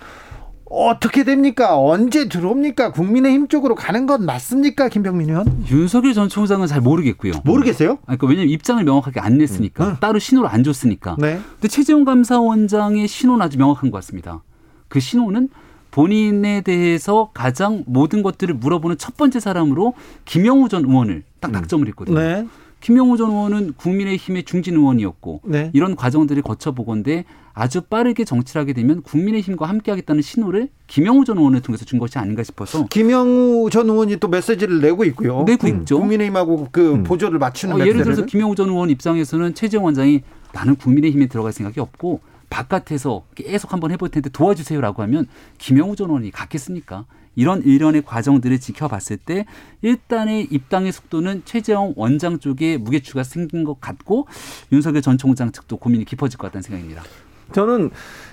어떻게 됩니까? 언제 들어옵니까? 국민의힘 쪽으로 가는 건 맞습니까? 김병민 의원? 윤석열 전 총장은 잘 모르겠고요. 모르겠어요? 아니, 그러니까 왜냐면 입장을 명확하게 안 냈으니까 음. 따로 신호를 안 줬으니까. 네. 근데 최재형 감사원장의 신호는 아주 명확한 것 같습니다. 그 신호는 본인에 대해서 가장 모든 것들을 물어보는 첫 번째 사람으로 김영우 전 의원을 딱 낙점을 했거든요. 네. 김영우 전 의원은 국민의힘의 중진 의원이었고 네. 이런 과정들을 거쳐보건데 아주 빠르게 정치를 하게 되면 국민의힘과 함께하겠다는 신호를 김영우 전 의원을 통해서 준 것이 아닌가 싶어서 김영우 전 의원이 또 메시지를 내고 있고요. 내고 국- 있죠. 국민의힘하고 그 보조를 맞추는 어, 예를. 들어서 김영우 전 의원 입장에서는 최재형 원장이 나는 국민의힘에 들어갈 생각이 없고 바깥에서 계속 한번 해볼 텐데 도와주세요라고 하면 김영우 전 의원이 갔겠습니까? 이런 일련의 과정들을 지켜봤을 때 일단의 입당의 속도는 최재형 원장 쪽에 무게추가 생긴 것 같고 윤석열 전 총장 측도 고민이 깊어질 것 같다는 생각입니다. 저는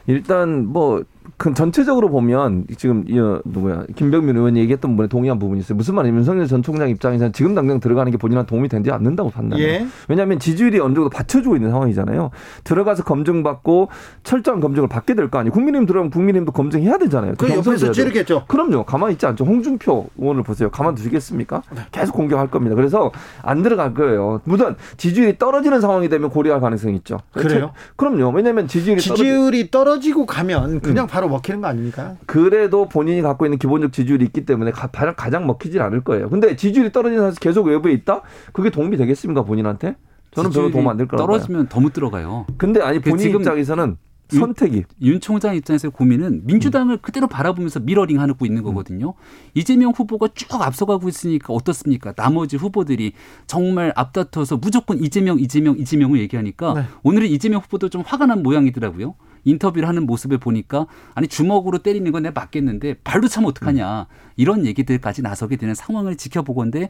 일단 뭐 그 전체적으로 보면 지금 이 어, 누구야 김병민 의원이 얘기했던 부분에 동의한 부분이 있어요. 무슨 말이냐면 윤석열 전 총장 입장에서는 지금 당장 들어가는 게 본인한테 도움이 되지 않는다고 판단해요. 예. 왜냐하면 지지율이 어느 정도 받쳐주고 있는 상황이잖아요. 들어가서 검증받고 철저한 검증을 받게 될 거 아니에요. 국민의힘 들어가면 국민의힘도 검증해야 되잖아요. 그 옆에서. 찌르겠죠. 그럼요. 가만히 있지 않죠. 홍준표 의원을 보세요. 가만 두시겠습니까? 네. 계속 공격할 겁니다. 그래서 안 들어갈 거예요. 물론 지지율이 떨어지는 상황이 되면 고려할 가능성이 있죠. 그래요? 그럼요. 왜냐하면 지지율이 떨어지 지지율이 떨어지 고 가면 그냥 음. 바로 먹히는 거 아닙니까? 그래도 본인이 갖고 있는 기본적 지지율이 있기 때문에 가, 가장 먹히질 않을 거예요. 근데 지지율이 떨어지는 상태에서 계속 외부에 있다? 그게 도움이 되겠습니까 본인한테? 저는 별로 도움 안 될 거라고 떨어지면 더 못 들어가요. 근데 아니 그 본인 지금 입장에서는 선택이 윤 총장 입장에서 고민은 민주당을 그대로 바라보면서 미러링 하고 있는 거거든요. 이재명 후보가 쭉 앞서가고 있으니까 어떻습니까? 나머지 후보들이 정말 앞다퉈서 무조건 이재명, 이재명, 이재명을 얘기하니까 네. 오늘은 이재명 후보도 좀 화가 난 모양이더라고요. 인터뷰를 하는 모습을 보니까 아니 주먹으로 때리는 건 내가 맞겠는데 발로 차면 어떡하냐. 이런 얘기들까지 나서게 되는 상황을 지켜보건데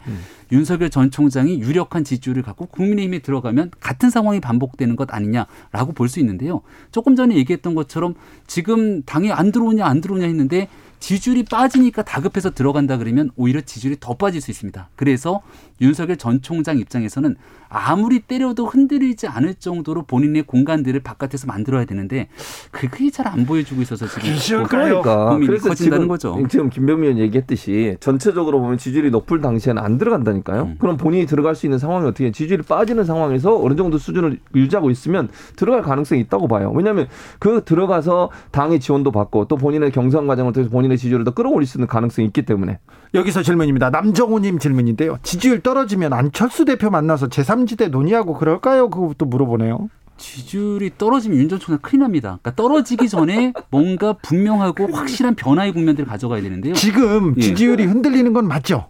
윤석열 전 총장이 유력한 지지율을 갖고 국민의힘에 들어가면 같은 상황이 반복되는 것 아니냐라고 볼 수 있는데요. 조금 전에 얘기했던 것처럼 지금 당에 안 들어오냐 안 들어오냐 했는데 지지율이 빠지니까 다급해서 들어간다 그러면 오히려 지지율이 더 빠질 수 있습니다. 그래서 윤석열 전 총장 입장에서는 아무리 때려도 흔들리지 않을 정도로 본인의 공간들을 바깥에서 만들어야 되는데 그게 잘 안 보여주고 있어서 지금? 그러니까 고민이 그래서 커진다는 지금, 거죠. 지금 김병민 의원 얘기했듯이 전체적으로 보면 지지율이 높을 당시에는 안 들어간다니까요. 음. 그럼 본인이 들어갈 수 있는 상황이 어떻게 지지율이 빠지는 상황에서 어느 정도 수준을 유지하고 있으면 들어갈 가능성이 있다고 봐요. 왜냐하면 그 들어가서 당의 지원도 받고 또 본인의 경선 과정을 통해서 본인 의 지지율을 더 끌어올릴 수 있는 가능성이 있기 때문에 여기서 질문입니다. 남정호님 질문인데요. 지지율 떨어지면 안철수 대표 만나서 제3지대 논의하고 그럴까요? 그것도 물어보네요. 지지율이 떨어지면 윤 전 총장 큰일 납니다. 그러니까 떨어지기 전에 뭔가 분명하고 확실한 변화의 국면들을 가져가야 되는데요. 지금 예. 지지율이 흔들리는 건 맞죠?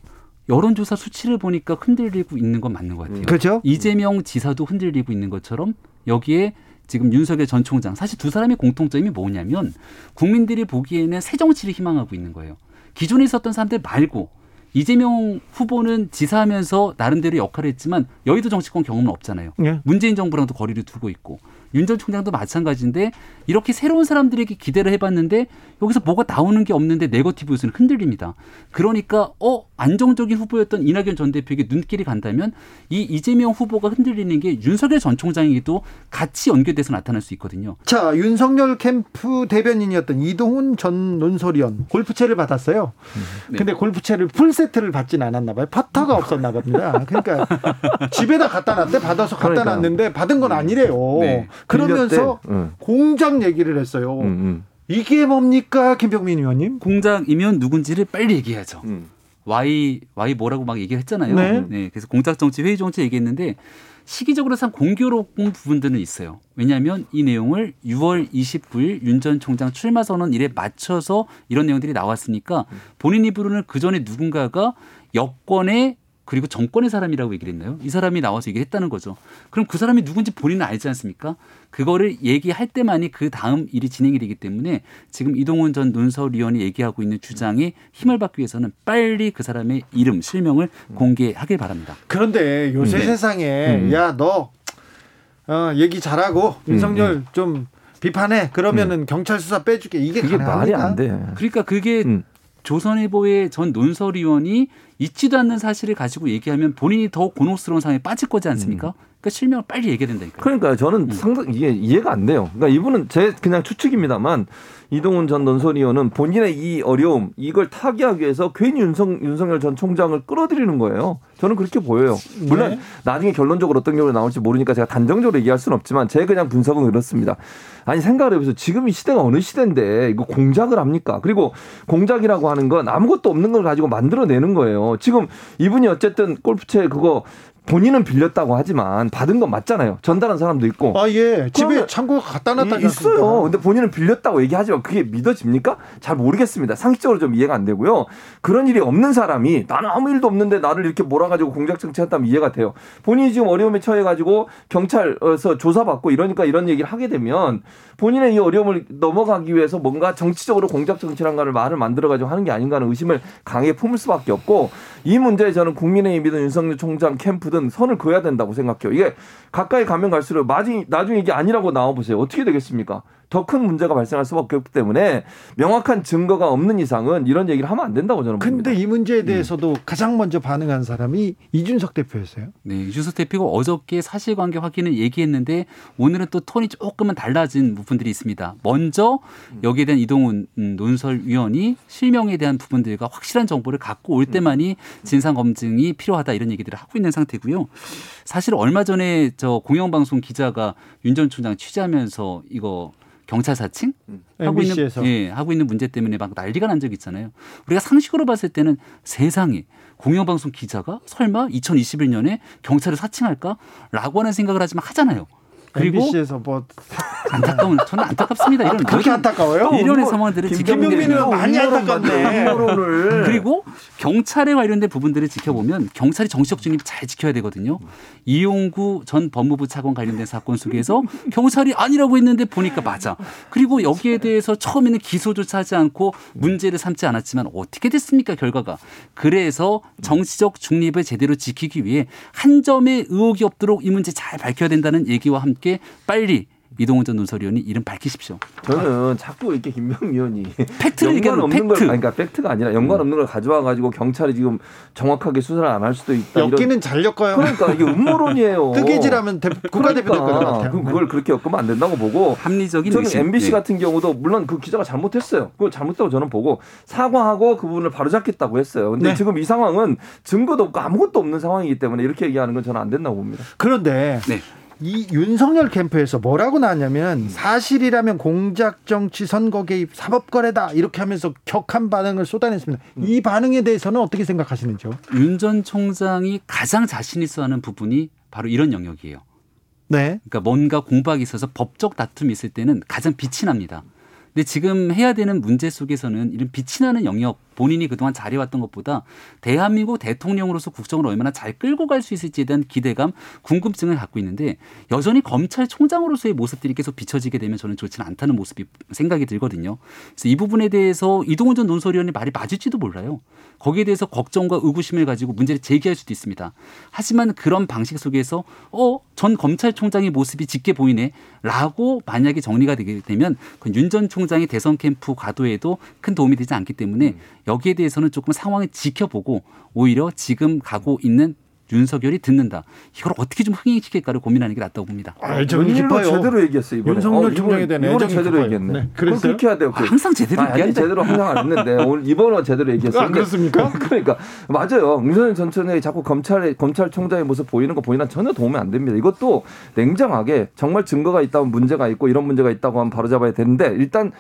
여론조사 수치를 보니까 흔들리고 있는 건 맞는 것 같아요. 그렇죠? 이재명 지사도 흔들리고 있는 것처럼 여기에 지금 윤석열 전 총장 사실 두 사람의 공통점이 뭐냐면 국민들이 보기에는 새 정치를 희망하고 있는 거예요. 기존에 있었던 사람들 말고 이재명 후보는 지사하면서 나름대로 역할을 했지만 여의도 정치권 경험은 없잖아요. 예. 문재인 정부랑도 거리를 두고 있고 윤 전 총장도 마찬가지인데 이렇게 새로운 사람들에게 기대를 해봤는데 여기서 뭐가 나오는 게 없는데 네거티브 요소는 흔들립니다. 그러니까 어 안정적인 후보였던 이낙연 전 대표에게 눈길이 간다면 이 이재명 후보가 흔들리는 게 윤석열 전 총장에게도 같이 연결돼서 나타날 수 있거든요. 자, 윤석열 캠프 대변인이었던 이동훈 전 논설위원 골프채를 받았어요. 네. 근데 골프채를 풀 세트를 받진 않았나 봐요. 퍼터가 없었나 봅니다. 그러니까 집에다 갖다 놨대 받아서 갖다 그러니까요. 놨는데 받은 건 아니래요. 네. 그러면서. 응. 공장 얘기를 했어요. 음, 음, 이게 뭡니까, 김병민 의원님? 공작이면 누군지를 빨리 얘기해야죠. 음. Y Y 뭐라고 막 얘기를 했잖아요. 네. 그래서 공작 정치 회의 정치 얘기했는데 시기적으로 상 공교로운 부분들은 있어요. 왜냐하면 이 내용을 6월 29일 윤 전 총장 출마 선언 일에 맞춰서 이런 내용들이 나왔으니까 본인 입으로는 그 전에 누군가가 여권의 그리고 정권의 사람이라고 얘기를 했나요? 이 사람이 나와서 얘기를 했다는 거죠. 그럼 그 사람이 누군지 본인은 알지 않습니까? 그거를 얘기할 때만이 그 다음 일이 진행이 되기 때문에 지금 이동훈 전 논설위원이 얘기하고 있는 주장에 힘을 받기 위해서는 빨리 그 사람의 이름, 실명을 공개하길 바랍니다. 그런데 요새 네. 세상에 음. 야너 어, 얘기 잘하고 윤석열 음. 좀 비판해 그러면은 경찰 수사 빼줄게 이게 그게 말이 가능합니까? 안 돼. 그러니까 그게 음. 조선일보의 전 논설위원이 있지도 않는 사실을 가지고 얘기하면 본인이 더 곤혹스러운 상황에 빠질 거지 않습니까? 그러니까 실명을 빨리 얘기해야 된다니까요. 그러니까 저는 음. 상당 이게 이해가 안 돼요. 그러니까 이분은 제 그냥 추측입니다만 이동훈 전 논설위원은 본인의 이 어려움 이걸 타개하기 위해서 괜히 윤석 윤석열 전 총장을 끌어들이는 거예요. 저는 그렇게 보여요. 물론 네. 나중에 결론적으로 어떤 경우로 나올지 모르니까 제가 단정적으로 얘기할 수는 없지만 제 그냥 분석은 그렇습니다. 아니 생각을 해보세요. 지금 이 시대가 어느 시대인데 이거 공작을 합니까? 그리고 공작이라고 하는 건 아무것도 없는 걸 가지고 만들어내는 거예요. 지금 이분이 어쨌든 골프채 그거 본인은 빌렸다고 하지만 받은 건 맞잖아요. 전달한 사람도 있고. 아, 예. 집에 창고에 갖다 놨다지 이- 있어요. 근데 본인은 빌렸다고 얘기하지만 그게 믿어집니까? 잘 모르겠습니다. 상식적으로 좀 이해가 안 되고요. 그런 일이 없는 사람이 나는 아무 일도 없는데 나를 이렇게 몰아가지고 공작 정치했다면 이해가 돼요. 본인이 지금 어려움에 처해가지고 경찰에서 조사받고 이러니까 이런 얘기를 하게 되면 본인의 이 어려움을 넘어가기 위해서 뭔가 정치적으로 공작 정치란가를 말을 만들어가지고 하는 게 아닌가 하는 의심을 강하게 품을 수밖에 없고 이 문제에 저는 국민의힘이든 윤석열 총장 캠프든 선을 그어야 된다고 생각해요. 이게 가까이 가면 갈수록 나중에, 나중에 이게 아니라고 나와보세요. 어떻게 되겠습니까? 더 큰 문제가 발생할 수밖에 없기 때문에 명확한 증거가 없는 이상은 이런 얘기를 하면 안 된다고 저는 봅니다. 근데 이 문제에 대해서도 가장 먼저 반응한 사람이 이준석 대표였어요. 네, 유준석 대표가 어저께 사실관계 확인을 얘기했는데 오늘은 또 톤이 조금은 달라진 부분들이 있습니다. 먼저 여기에 대한 이동훈 음, 논설위원이 실명에 대한 부분들과 확실한 정보를 갖고 올 때만이 진상 검증이 필요하다 이런 얘기들을 하고 있는 상태고요. 사실 얼마 전에 저 공영방송 기자가 윤 전 총장 취재하면서 이거 경찰 사칭 음. 하고 MBC에서. 있는 예, 하고 있는 문제 때문에 막 난리가 난 적이 있잖아요. 우리가 상식으로 봤을 때는 세상에 공영방송 기자가 설마 2021년에 경찰을 사칭할까라고 하는 생각을 하지만 하잖아요. 그리고 MBC에서 뭐 안타까운 저는 안타깝습니다. 이런 그렇게 모든 안타까워요? 음모- 상황들을 지켜보면 많이 안타깝네. 그리고 경찰에 관련된 부분들을 지켜보면 경찰이 정치적 중립 잘 지켜야 되거든요. 이용구 전 법무부 차관 관련된 사건 속에서 경찰이 아니라고 했는데 보니까 맞아. 그리고 여기에 대해서 처음에는 기소조차 하지 않고 문제를 삼지 않았지만 어떻게 됐습니까 결과가. 그래서 정치적 중립을 제대로 지키기 위해 한 점의 의혹이 없도록 이 문제 잘 밝혀야 된다는 얘기와 함께 빨리 이동훈 전 논설위원이 이름 밝히십시오. 저는 자꾸 이렇게 김병민 위원이 팩트를 얘기하는 없는 팩트. 걸 아니, 그러니까 팩트가 아니라 연관 없는 걸 가져와 가지고 경찰이 지금 정확하게 수사를 안 할 수도 있다. 이런 엮기는 잘 엮어요. 그러니까 이게 음모론이에요. 뜨개질하면 대- 국가대표 될것 그러니까 같아요. 그- 그걸 그렇게 엮으면 안 된다고 보고 합리적인 저는 의심. MBC 네. 같은 경우도 물론 그 기자가 잘못했어요. 그걸 잘못했다고 저는 보고 사과하고 그 부분을 바로잡겠다고 했어요. 근데 네. 지금 이 상황은 증거도 없고 아무것도 없는 상황이기 때문에 이렇게 얘기하는 건 저는 안 된다고 봅니다. 그런데 네. 이 윤석열 캠프에서 뭐라고 나왔냐면 사실이라면 공작 정치 선거 개입 사법 거래다 이렇게 하면서 격한 반응을 쏟아냈습니다. 이 반응에 대해서는 어떻게 생각하시는지요? 윤 전 총장이 가장 자신 있어 하는 부분이 바로 이런 영역이에요. 네. 그러니까 뭔가 공박이 있어서 법적 다툼이 있을 때는 가장 빛이 납니다. 근데 지금 해야 되는 문제 속에서는 이런 빛이 나는 영역 본인이 그동안 잘해왔던 것보다 대한민국 대통령으로서 국정을 얼마나 잘 끌고 갈 수 있을지에 대한 기대감, 궁금증을 갖고 있는데 여전히 검찰총장으로서의 모습들이 계속 비춰지게 되면 저는 좋지는 않다는 모습이 생각이 들거든요. 그래서 이 부분에 대해서 이동훈 전 논설위원이 말이 맞을지도 몰라요. 거기에 대해서 걱정과 의구심을 가지고 문제를 제기할 수도 있습니다. 하지만 그런 방식 속에서 어, 전 검찰총장의 모습이 짙게 보이네 라고 만약에 정리가 되게 되면 윤 전 총장의 대선 캠프 과도에도 큰 도움이 되지 않기 때문에 여기에 대해서는 조금 상황을 지켜보고 오히려 지금 가고 있는 윤석열이 듣는다. 이걸 어떻게 좀 흥행시킬까를 고민하는 게 낫다고 봅니다. 애정이 웬일로 깊어요. 제대로 얘기했어요 이번에. 윤석열 어, 총장에 이번에- 대한 이번에 제대로 깊어요. 얘기했네. 네, 그랬어요? 그렇게 해야 돼요. 아, 항상 제대로 얘기한다. 제대로 항상 안 했는데 오늘 이번은 제대로 얘기했어요. 아, 그렇습니까? 그러니까 맞아요. 윤석열 전 총장이 자꾸 검찰의 검찰총장의 모습 보이는 거 보이나 전혀 도움이 안 됩니다. 이것도 냉정하게 정말 증거가 있다면 문제가 있고 이런 문제가 있다고 하면 바로 잡아야 되는데 일단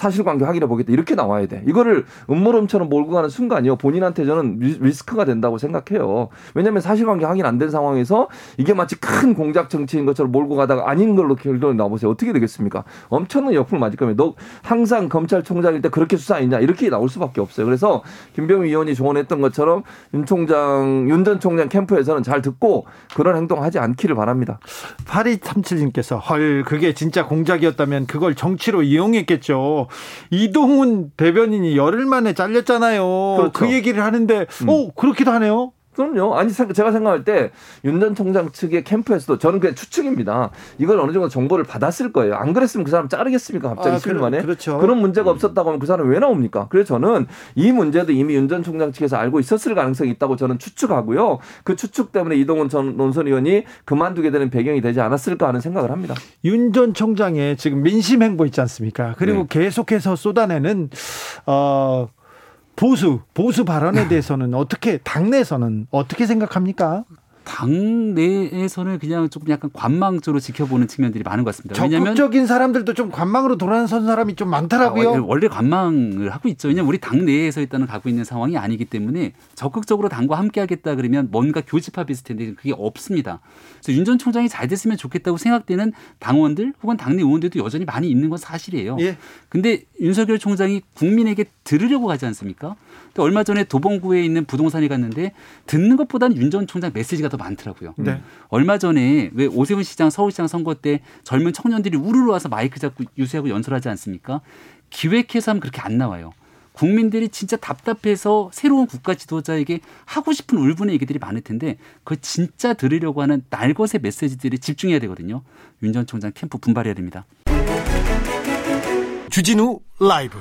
사실관계 확인해 보겠다 이렇게 나와야 돼. 이거를 음모론처럼 몰고 가는 순간이요. 본인한테 저는 리- 리스크가 된다고 생각해요. 왜냐하면 사실관계 확인 안 된 상황에서 이게 마치 큰 공작 정치인 것처럼 몰고 가다가 아닌 걸로 결론이 나오세요. 어떻게 되겠습니까? 엄청난 역풍을 맞을 겁니다. 너 항상 검찰총장일 때 그렇게 수사했냐 이렇게 나올 수밖에 없어요. 그래서 김병희 의원이 조언했던 것처럼 윤 총장 윤 전 총장 캠프에서는 잘 듣고 그런 행동하지 않기를 바랍니다. 8237님께서 헐 그게 진짜 공작이었다면 그걸 정치로 이용했겠죠. 이동훈 대변인이 열흘 만에 잘렸잖아요. 그렇죠. 그 얘기를 하는데 어 그렇기도 하네요. 그럼요. 아니 생- 제가 생각할 때 윤 전 총장 측의 캠프에서도 저는 그냥 추측입니다. 이걸 어느 정도 정보를 받았을 거예요. 안 그랬으면 그 사람 자르겠습니까? 갑자기 아, 수일 그래, 만에 그렇죠. 런 문제가 없었다고 하면 그 사람 왜 나옵니까? 그래서 저는 이 문제도 이미 윤 전 총장 측에서 알고 있었을 가능성이 있다고 저는 추측하고요. 그 추측 때문에 이동훈 전 논설위원이 그만두게 되는 배경이 되지 않았을까 하는 생각을 합니다. 윤 전 총장의 지금 민심 행보 있지 않습니까? 그리고 네. 계속해서 쏟아내는 어 보수 보수 발언에 대해서는 어떻게 당내에서는 어떻게 생각합니까? 당 내에서는 그냥 조금 약간 관망적으로 지켜보는 측면들이 많은 것 같습니다. 왜냐하면 적극적인 사람들도 좀 관망으로 돌아선 사람이 좀 많더라고요. 아, 원래 관망을 하고 있죠. 왜냐하면 우리 당 내에서 일단은 가고 있는 상황이 아니기 때문에 적극적으로 당과 함께하겠다 그러면 뭔가 교집합이 있을 텐데 그게 없습니다. 그래서 윤 전 총장이 잘 됐으면 좋겠다고 생각되는 당원들 혹은 당내 의원들도 여전히 많이 있는 건 사실이에요. 예. 근데 윤석열 총장이 국민에게 들으려고 가지 않습니까? 얼마 전에 도봉구에 있는 부동산에 갔는데 듣는 것보다는 윤 전 총장 메시지가 더 많더라고요. 네. 얼마 전에 왜 오세훈 시장 서울시장 선거 때 젊은 청년들이 우르르 와서 마이크 잡고 유세하고 연설하지 않습니까? 기획해서 하면 그렇게 안 나와요. 국민들이 진짜 답답해서 새로운 국가 지도자에게 하고 싶은 울분의 얘기들이 많을 텐데 그걸 진짜 들으려고 하는 날것의 메시지들이 집중해야 되거든요. 윤 전 총장 캠프 분발해야 됩니다. 주진우 라이브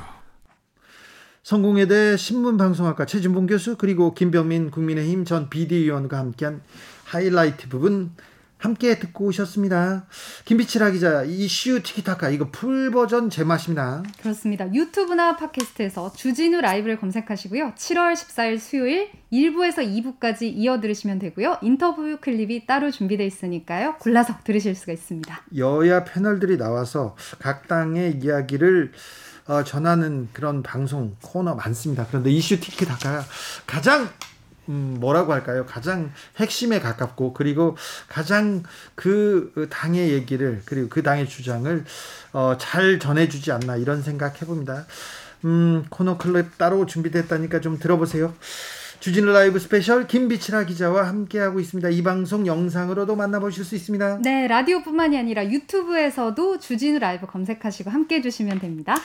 성공회대 신문방송학과 최진봉 교수 그리고 김병민 국민의힘 전 비대위원과 함께한 하이라이트 부분 함께 듣고 오셨습니다. 김빛이라 기자 이슈 티키타카 이거 풀 버전 제맛입니다. 그렇습니다. 유튜브나 팟캐스트에서 주진우 라이브를 검색하시고요. 7월 14일 수요일 1부에서 2부까지 이어 들으시면 되고요. 인터뷰 클립이 따로 준비되어 있으니까요. 골라서 들으실 수가 있습니다. 여야 패널들이 나와서 각 당의 이야기를 어, 전하는 그런 방송 코너 많습니다. 그런데 이슈 티키타카가 가장 음, 뭐라고 할까요? 가장 핵심에 가깝고 그리고 가장 그 당의 얘기를 그리고 그 당의 주장을 어, 잘 전해주지 않나 이런 생각 해봅니다. 음, 코너 클립 따로 준비됐다니까 좀 들어보세요. 주진우 라이브 스페셜 김빛이라 기자와 함께하고 있습니다. 이 방송 영상으로도 만나보실 수 있습니다. 네, 라디오뿐만이 아니라 유튜브에서도 주진우 라이브 검색하시고 함께 해 주시면 됩니다.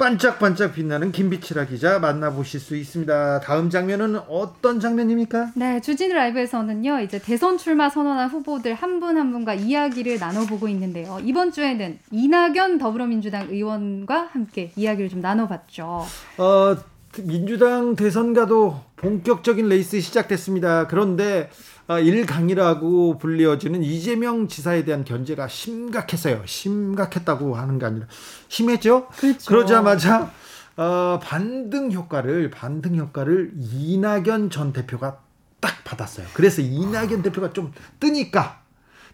반짝반짝 빛나는 김빛이라 기자 만나보실 수 있습니다. 다음 장면은 어떤 장면입니까? 네, 주진우 라이브에서는요, 이제 대선 출마 선언한 후보들 한 분 한 분과 이야기를 나눠보고 있는데요. 이번 주에는 이낙연 더불어민주당 의원과 함께 이야기를 좀 나눠봤죠. 어, 민주당 대선가도 본격적인 레이스 시작됐습니다. 그런데 어, 일강이라고 불리어지는 이재명 지사에 대한 견제가 심각했어요. 심각했다고 하는 게 아니라 심했죠. 그렇죠. 그러자마자 어, 반등 효과를 반등 효과를 이낙연 전 대표가 딱 받았어요. 그래서 이낙연 대표가 좀 뜨니까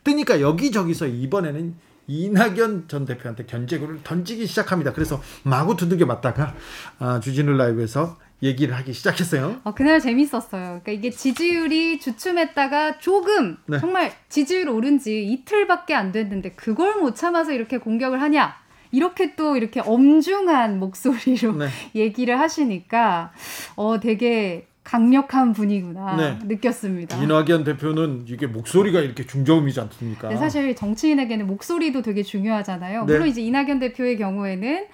뜨니까 여기저기서 이번에는 이낙연 전 대표한테 견제구를 던지기 시작합니다. 그래서 마구 두들겨 맞다가 아, 주진우 라이브에서 얘기를 하기 시작했어요. 어, 그날 재밌었어요. 그러니까 이게 지지율이 주춤했다가 조금 네. 정말 지지율 오른 지 이틀밖에 안 됐는데 그걸 못 참아서 이렇게 공격을 하냐? 이렇게 또 이렇게 엄중한 목소리로 네. 얘기를 하시니까 어 되게 강력한 분이구나 네. 느꼈습니다. 이낙연 대표는 이게 목소리가 이렇게 중저음이지 않습니까? 네, 사실 정치인에게는 목소리도 되게 중요하잖아요. 네. 물론 이제 이낙연 대표의 경우에는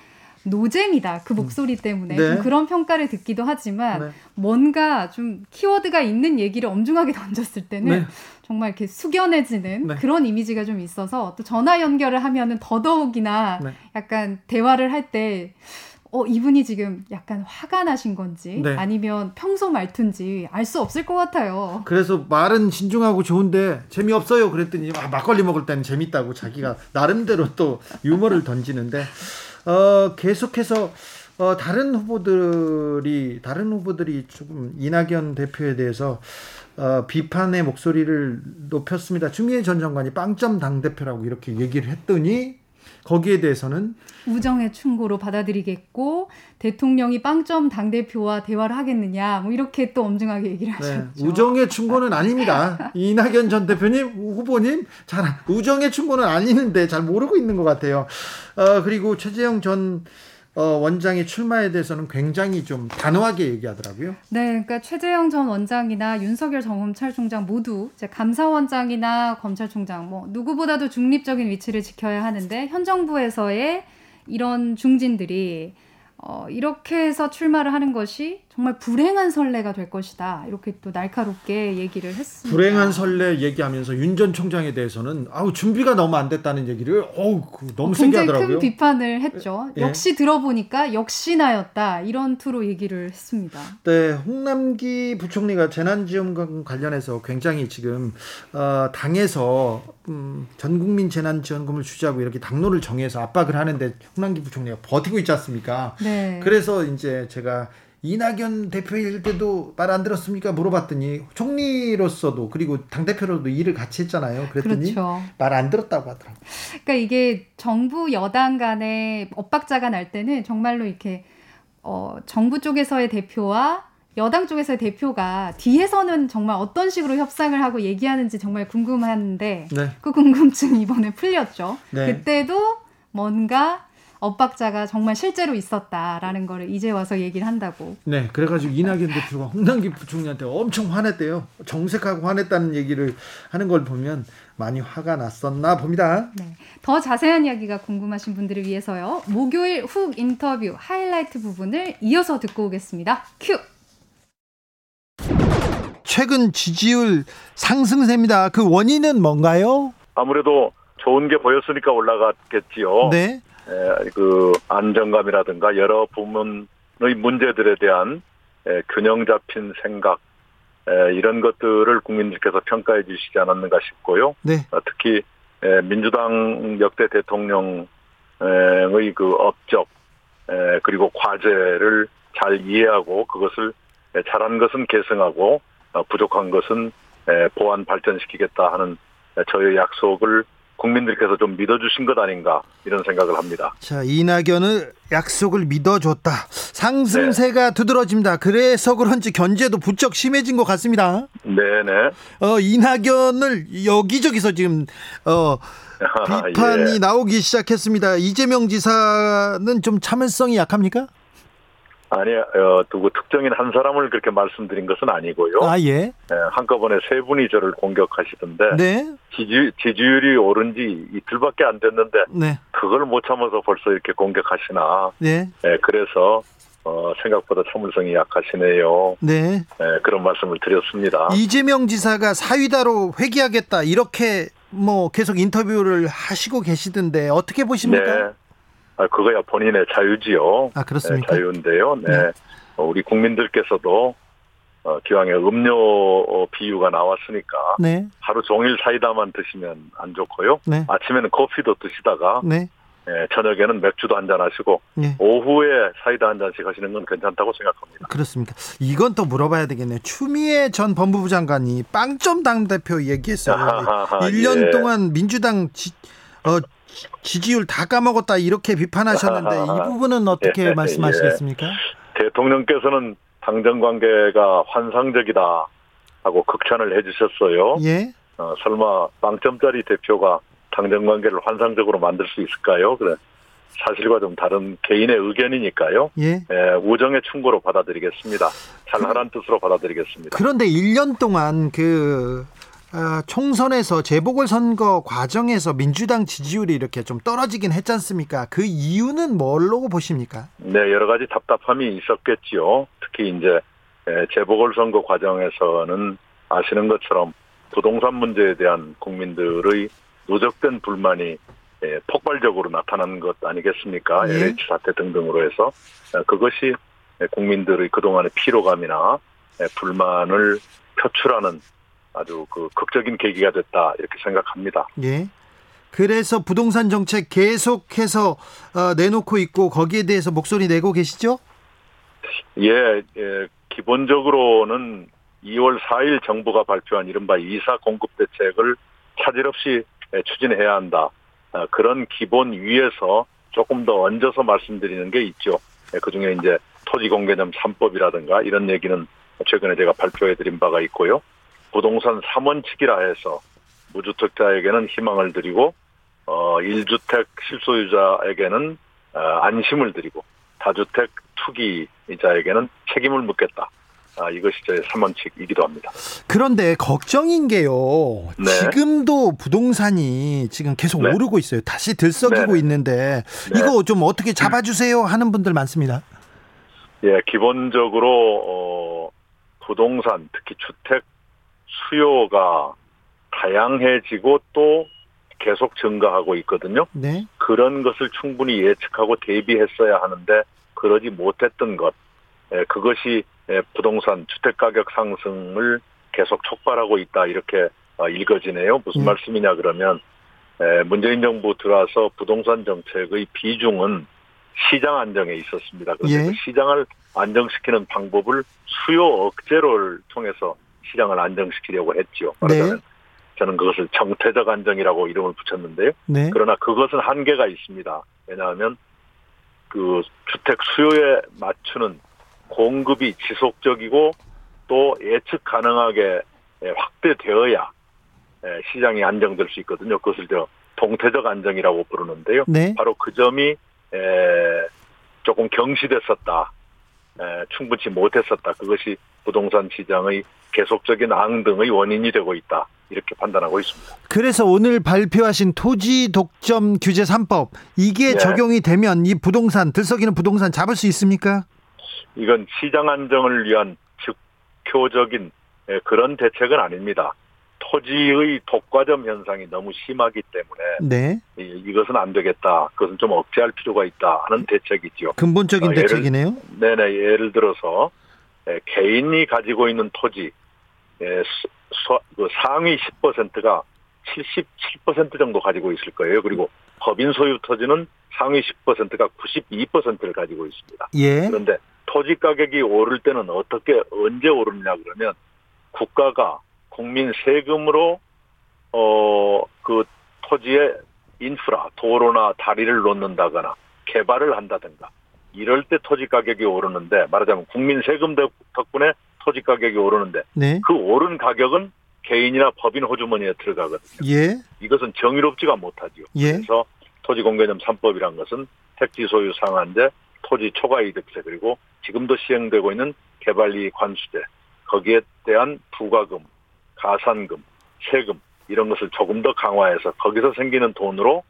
노잼이다 그 목소리 때문에 네. 좀 그런 평가를 듣기도 하지만 네. 뭔가 좀 키워드가 있는 얘기를 엄중하게 던졌을 때는 네. 정말 이렇게 숙연해지는 네. 그런 이미지가 좀 있어서 또 전화 연결을 하면은 더더욱이나 네. 약간 대화를 할때 어, 이분이 지금 약간 화가 나신 건지 네. 아니면 평소 말투인지 알 수 없을 것 같아요. 그래서 말은 신중하고 좋은데 재미없어요. 그랬더니 아, 막걸리 먹을 때는 재밌다고 자기가 나름대로 또 유머를 던지는데 어, 계속해서 어, 다른 후보들이 다른 후보들이 조금 이낙연 대표에 대해서 어, 비판의 목소리를 높였습니다. 추미애 전 장관이 빵점 당 대표라고 이렇게 얘기를 했더니 거기에 대해서는 우정의 충고로 받아들이겠고 대통령이 빵점 당 대표와 대화를 하겠느냐 뭐 이렇게 또 엄중하게 얘기를 네, 하셨죠. 우정의 충고는 아닙니다. 이낙연 전 대표님, 후보님, 잘 우정의 충고는 아니는데 잘 모르고 있는 것 같아요. 어, 그리고 최재형 전 어, 원장의 출마에 대해서는 굉장히 좀 단호하게 얘기하더라고요. 네, 그러니까 최재형 전 원장이나 윤석열 전 검찰총장 모두 감사원장이나 검찰총장 뭐 누구보다도 중립적인 위치를 지켜야 하는데 현 정부에서의 이런 중진들이 어, 이렇게 해서 출마를 하는 것이 정말 불행한 선례가 될 것이다. 이렇게 또 날카롭게 얘기를 했습니다. 불행한 선례 얘기하면서 윤 전 총장에 대해서는 아우 준비가 너무 안 됐다는 얘기를 어우 그 너무 세게 굉장히 하더라고요. 큰 비판을 했죠. 예. 역시 들어보니까 역시나였다. 이런 투로 얘기를 했습니다. 네, 홍남기 부총리가 재난지원금 관련해서 굉장히 지금 어, 당에서 음, 전 국민 재난지원금을 주자고 이렇게 당론을 정해서 압박을 하는데 홍남기 부총리가 버티고 있지 않습니까? 네. 그래서 이제 제가 이낙연 대표일 때도 말 안 들었습니까? 물어봤더니 총리로서도 그리고 당 대표로도 일을 같이 했잖아요. 그랬더니 그렇죠. 말안 들었다고 하더라고요. 그러니까 이게 정부 여당 간의 엇박자가 날 때는 정말로 이렇게 어, 정부 쪽에서의 대표와 여당 쪽에서의 대표가 뒤에서는 정말 어떤 식으로 협상을 하고 얘기하는지 정말 궁금한데 네. 그 궁금증이 이번에 풀렸죠. 네. 그때도 뭔가 엇박자가 정말 실제로 있었다라는 거를 이제 와서 얘기를 한다고. 네, 그래가지고 이낙연 대표가 홍남기 부총리한테 엄청 화냈대요. 정색하고 화냈다는 얘기를 하는 걸 보면 많이 화가 났었나 봅니다. 네. 더 자세한 이야기가 궁금하신 분들을 위해서요. 목요일 훅 인터뷰 하이라이트 부분을 이어서 듣고 오겠습니다. 큐! 최근 지지율 상승세입니다. 그 원인은 뭔가요? 아무래도 좋은 게 보였으니까 올라갔겠지요. 네. 에, 그 안정감이라든가 여러 부문의 문제들에 대한 에, 균형 잡힌 생각 에, 이런 것들을 국민들께서 평가해 주시지 않았는가 싶고요. 네. 어, 특히 에, 민주당 역대 대통령의 그 업적 에, 그리고 과제를 잘 이해하고 그것을 에, 잘한 것은 계승하고 어, 부족한 것은 에, 보완 발전시키겠다 하는 에, 저의 약속을 국민들께서 좀 믿어주신 것 아닌가 이런 생각을 합니다. 자, 이낙연을 약속을 믿어줬다. 상승세가 두드러집니다. 그래서 그런지 견제도 부쩍 심해진 것 같습니다. 네네. 어, 이낙연을 여기저기서 지금, 어, 비판이 예. 나오기 시작했습니다. 이재명 지사는 좀 참을성이 약합니까? 아니, 어, 누구 특정인 한 사람을 그렇게 말씀드린 것은 아니고요. 아, 예. 에, 한꺼번에 세 분이 저를 공격하시던데 네. 지지, 지지율이 오른 지 이틀밖에 안 됐는데 네. 그걸 못 참아서 벌써 이렇게 공격하시나. 네. 에, 그래서 어, 생각보다 참을성이 약하시네요. 네. 에, 그런 말씀을 드렸습니다. 이재명 지사가 사위다로 회귀하겠다. 이렇게 뭐 계속 인터뷰를 하시고 계시던데 어떻게 보십니까? 네. 아, 그거야 본인의 자유지요. 아, 그렇습니까? 네, 자유인데요. 네. 네. 어, 우리 국민들께서도 어, 기왕에 음료 어, 비유가 나왔으니까 네. 하루 종일 사이다만 드시면 안 좋고요. 네. 아침에는 커피도 드시다가 네. 예, 저녁에는 맥주도 한 잔 하시고 네. 오후에 사이다 한 잔씩 하시는 건 괜찮다고 생각합니다. 그렇습니까? 이건 또 물어봐야 되겠네요. 추미애 전 법무부 장관이 빵점 당대표 얘기했어요. 아하하, 1년 예. 동안 민주당 지, 어, 지- 지지율 다 까먹었다 이렇게 비판하셨는데 이. 부분은 어떻게 예, 말씀하시겠습니까? 대통령께서는 당정 관계가 환상적이다 하고 극찬을 해주셨어요. 예. 어, 설마 빵점짜리 대표가 당정 관계를 환상적으로 만들 수 있을까요? 그래 사실과 좀 다른 개인의 의견이니까요. 예. 예, 우정의 충고로 받아들이겠습니다. 잘하란 뜻으로 받아들이겠습니다. 그런데 1년 동안 그 아, 총선에서 재보궐선거 과정에서 민주당 지지율이 이렇게 좀 떨어지긴 했지 않습니까? 그 이유는 뭘로 보십니까? 네, 여러 가지 답답함이 있었겠지요. 특히 이제 예, 재보궐선거 과정에서는 아시는 것처럼 부동산 문제에 대한 국민들의 누적된 불만이 예, 폭발적으로 나타난 것 아니겠습니까? 예. LH 사태 등등으로 해서 어, 그것이 예, 국민들의 그동안의 피로감이나 예, 불만을 표출하는 아주 그 극적인 계기가 됐다 이렇게 생각합니다. 예. 그래서 부동산 정책 계속해서 어, 내놓고 있고 거기에 대해서 목소리 내고 계시죠? 예, 예, 기본적으로는 2월 4일 정부가 발표한 이른바 이사 공급 대책을 차질 없이 예, 추진해야 한다. 아, 그런 기본 위에서 조금 더 얹어서 말씀드리는 게 있죠. 예, 그중에 이제 토지공개념 3법이라든가 이런 얘기는 최근에 제가 발표해드린 바가 있고요. 부동산 3원칙이라 해서 무주택자에게는 희망을 드리고 어 1주택 실소유자에게는 어, 안심을 드리고 다주택 투기자에게는 책임을 묻겠다. 아, 이것이 저의 3원칙이기도 합니다. 그런데 걱정인 게요. 네. 지금도 부동산이 지금 계속 네. 오르고 있어요. 다시 들썩이고 네. 있는데 네. 이거 좀 어떻게 잡아주세요 하는 분들 많습니다. 예, 기본적으로 어 부동산 특히 주택 수요가 다양해지고 또 계속 증가하고 있거든요. 네. 그런 것을 충분히 예측하고 대비했어야 하는데 그러지 못했던 것, 예, 그것이 예, 부동산 주택 가격 상승을 계속 촉발하고 있다 이렇게 어, 읽어지네요. 무슨 음. 말씀이냐 그러면 예, 문재인 정부 들어와서 부동산 정책의 비중은 시장 안정에 있었습니다. 그런데 예. 그 시장을 안정시키는 방법을 수요 억제를 통해서 시장을 안정시키려고 했지요. 네. 저는 그것을 정태적 안정이라고 이름을 붙였는데요. 네. 그러나 그것은 한계가 있습니다. 왜냐하면 그 주택 수요에 맞추는 공급이 지속적이고 또 예측 가능하게 예, 확대되어야 예, 시장이 안정될 수 있거든요. 그것을 저 동태적 안정이라고 부르는데요. 네. 바로 그 점이 에, 조금 경시됐었다. 에, 충분치 못했었다. 그것이 부동산 시장의 계속적인 앙등의 원인이 되고 있다. 이렇게 판단하고 있습니다. 그래서 오늘 발표하신 토지 독점 규제 3법 이게 네. 적용이 되면 이 부동산 들썩이는 부동산 잡을 수 있습니까? 이건 시장 안정을 위한 즉효적인 에, 그런 대책은 아닙니다. 토지의 독과점 현상이 너무 심하기 때문에 네. 이- 이것은 안 되겠다. 그것은 좀 억제할 필요가 있다 하는 대책이지요. 근본적인 어, 예를- 대책이네요. 네네 예를 들어서 에, 개인이 가지고 있는 토지 예, 그 상위 10%가 77% 정도 가지고 있을 거예요. 그리고 법인 소유 토지는 상위 10%가 92%를 가지고 있습니다. 예. 그런데 토지 가격이 오를 때는 어떻게 언제 오르냐 그러면 국가가 국민 세금으로 어 그 토지의 인프라 도로나 다리를 놓는다거나 개발을 한다든가 이럴 때 토지 가격이 오르는데 말하자면 국민 세금 덕- 덕분에 토지 가격이 오르는데 네. 그 오른 가격은 개인이나 법인 호주머니에 들어가거든요. 예. 이것은 정의롭지가 못하지요. 예. 그래서 토지공개념 3법이란 것은 택지 소유 상한제, 토지 초과이득세 그리고 지금도 시행되고 있는 개발이익 관수제 거기에 대한 부가금, 가산금, 세금 이런 것을 조금 더 강화해서 거기서 생기는 돈으로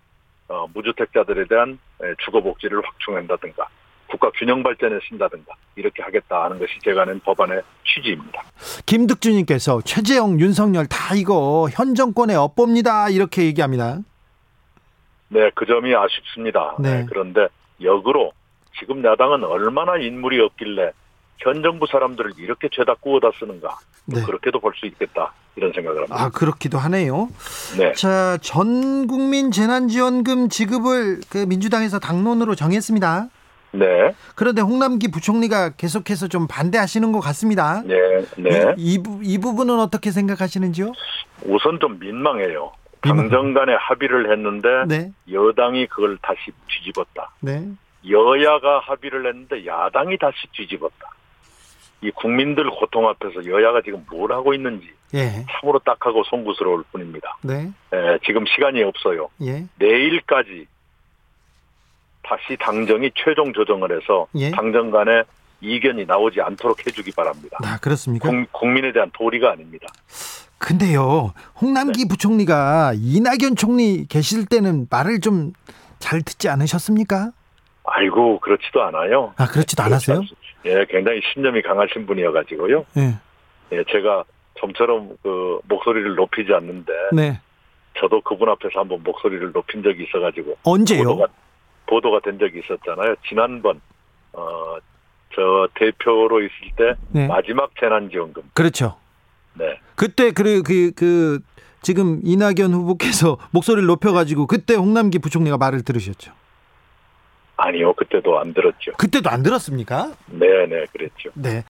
어, 무주택자들에 대한 에, 주거복지를 확충한다든가 국가 균형 발전에 쓴다든가 이렇게 하겠다 하는 것이 제가 낸 법안의 취지입니다. 김득주님께서 최재형, 윤석열 다 이거 현 정권의 업보입니다. 이렇게 얘기합니다. 네, 그 점이 아쉽습니다. 네. 네, 그런데 역으로 지금 야당은 얼마나 인물이 없길래 현 정부 사람들을 이렇게 죄다 구워다 쓰는가. 네. 그렇게도 볼 수 있겠다. 이런 생각을 합니다. 아, 그렇기도 하네요. 네. 자, 전 국민 재난지원금 지급을 그 민주당에서 당론으로 정했습니다. 네. 그런데 홍남기 부총리가 계속해서 좀 반대하시는 것 같습니다. 네. 네. 이, 이, 부- 부분은 어떻게 생각하시는지요? 우선 좀 민망해요. 민망- 당정 간에 합의를 했는데 네, 여당이 그걸 다시 뒤집었다. 네, 여야가 합의를 했는데 야당이 다시 뒤집었다. 이 국민들 고통 앞에서 여야가 지금 뭘 하고 있는지 예, 참으로 딱하고 송구스러울 뿐입니다. 네, 에, 지금 시간이 없어요. 예, 내일까지 다시 당정이 최종 조정을 해서 예. 당정 간에 이견이 나오지 않도록 해주기 바랍니다. 아, 그렇습니까? 국, 국민에 대한 도리가 아닙니다. 근데요, 네. 홍남기 부총리가 이낙연 총리 계실 때는 말을 좀 잘 듣지 않으셨습니까? 아이고 그렇지도 않아요. 아, 그렇지도 않았어요? 그렇지. 예, 굉장히 신념이 강하신 분이어가지고요. 예, 예, 제가 좀처럼 그 목소리를 높이지 않는데 네. 저도 그분 앞에서 한번 목소리를 높인 적이 있어가지고 언제요? 보도가 보도가 된 적이 있었잖아요. 지난번 어 저 대표로 있을 때 네. 마지막 재난지원금. 그렇죠. 네. 그때 그, 그, 그, 지금 이낙연 후보께서 목소리를 높여가지고 그때 홍남기 부총리가 말을 들으셨죠. 아니요, 그때도 안 들었죠. 그때도 안 들었습니까? 네, 네, 그랬죠. 네.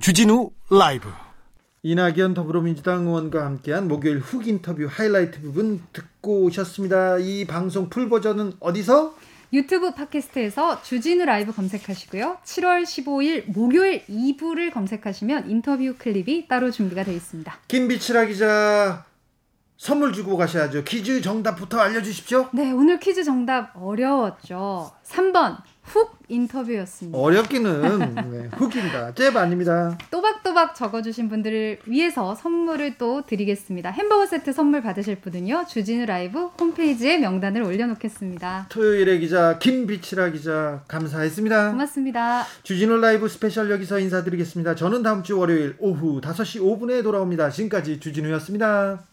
주진우 라이브. 이낙연 더불어민주당 의원과 함께한 목요일 훅 인터뷰 하이라이트 부분 듣고 오셨습니다. 이 방송 풀 버전은 어디서? 유튜브 팟캐스트에서 주진우 라이브 검색하시고요. 7월 15일 목요일 2부를 검색하시면 인터뷰 클립이 따로 준비가 되어 있습니다. 김빛이라 기자 선물 주고 가셔야죠. 퀴즈 정답부터 알려주십시오. 네, 오늘 퀴즈 정답 어려웠죠. 3번 훅 인터뷰였습니다. 어렵기는 네, 훅입니다. 잽 아닙니다. 또박또박 적어주신 분들을 위해서 선물을 또 드리겠습니다. 햄버거 세트 선물 받으실 분은요. 주진우 라이브 홈페이지에 명단을 올려놓겠습니다. 토요일의 기자 김빛이라 기자 감사했습니다. 고맙습니다. 주진우 라이브 스페셜 여기서 인사드리겠습니다. 저는 다음 주 월요일 오후 5시 5분에 돌아옵니다. 지금까지 주진우였습니다.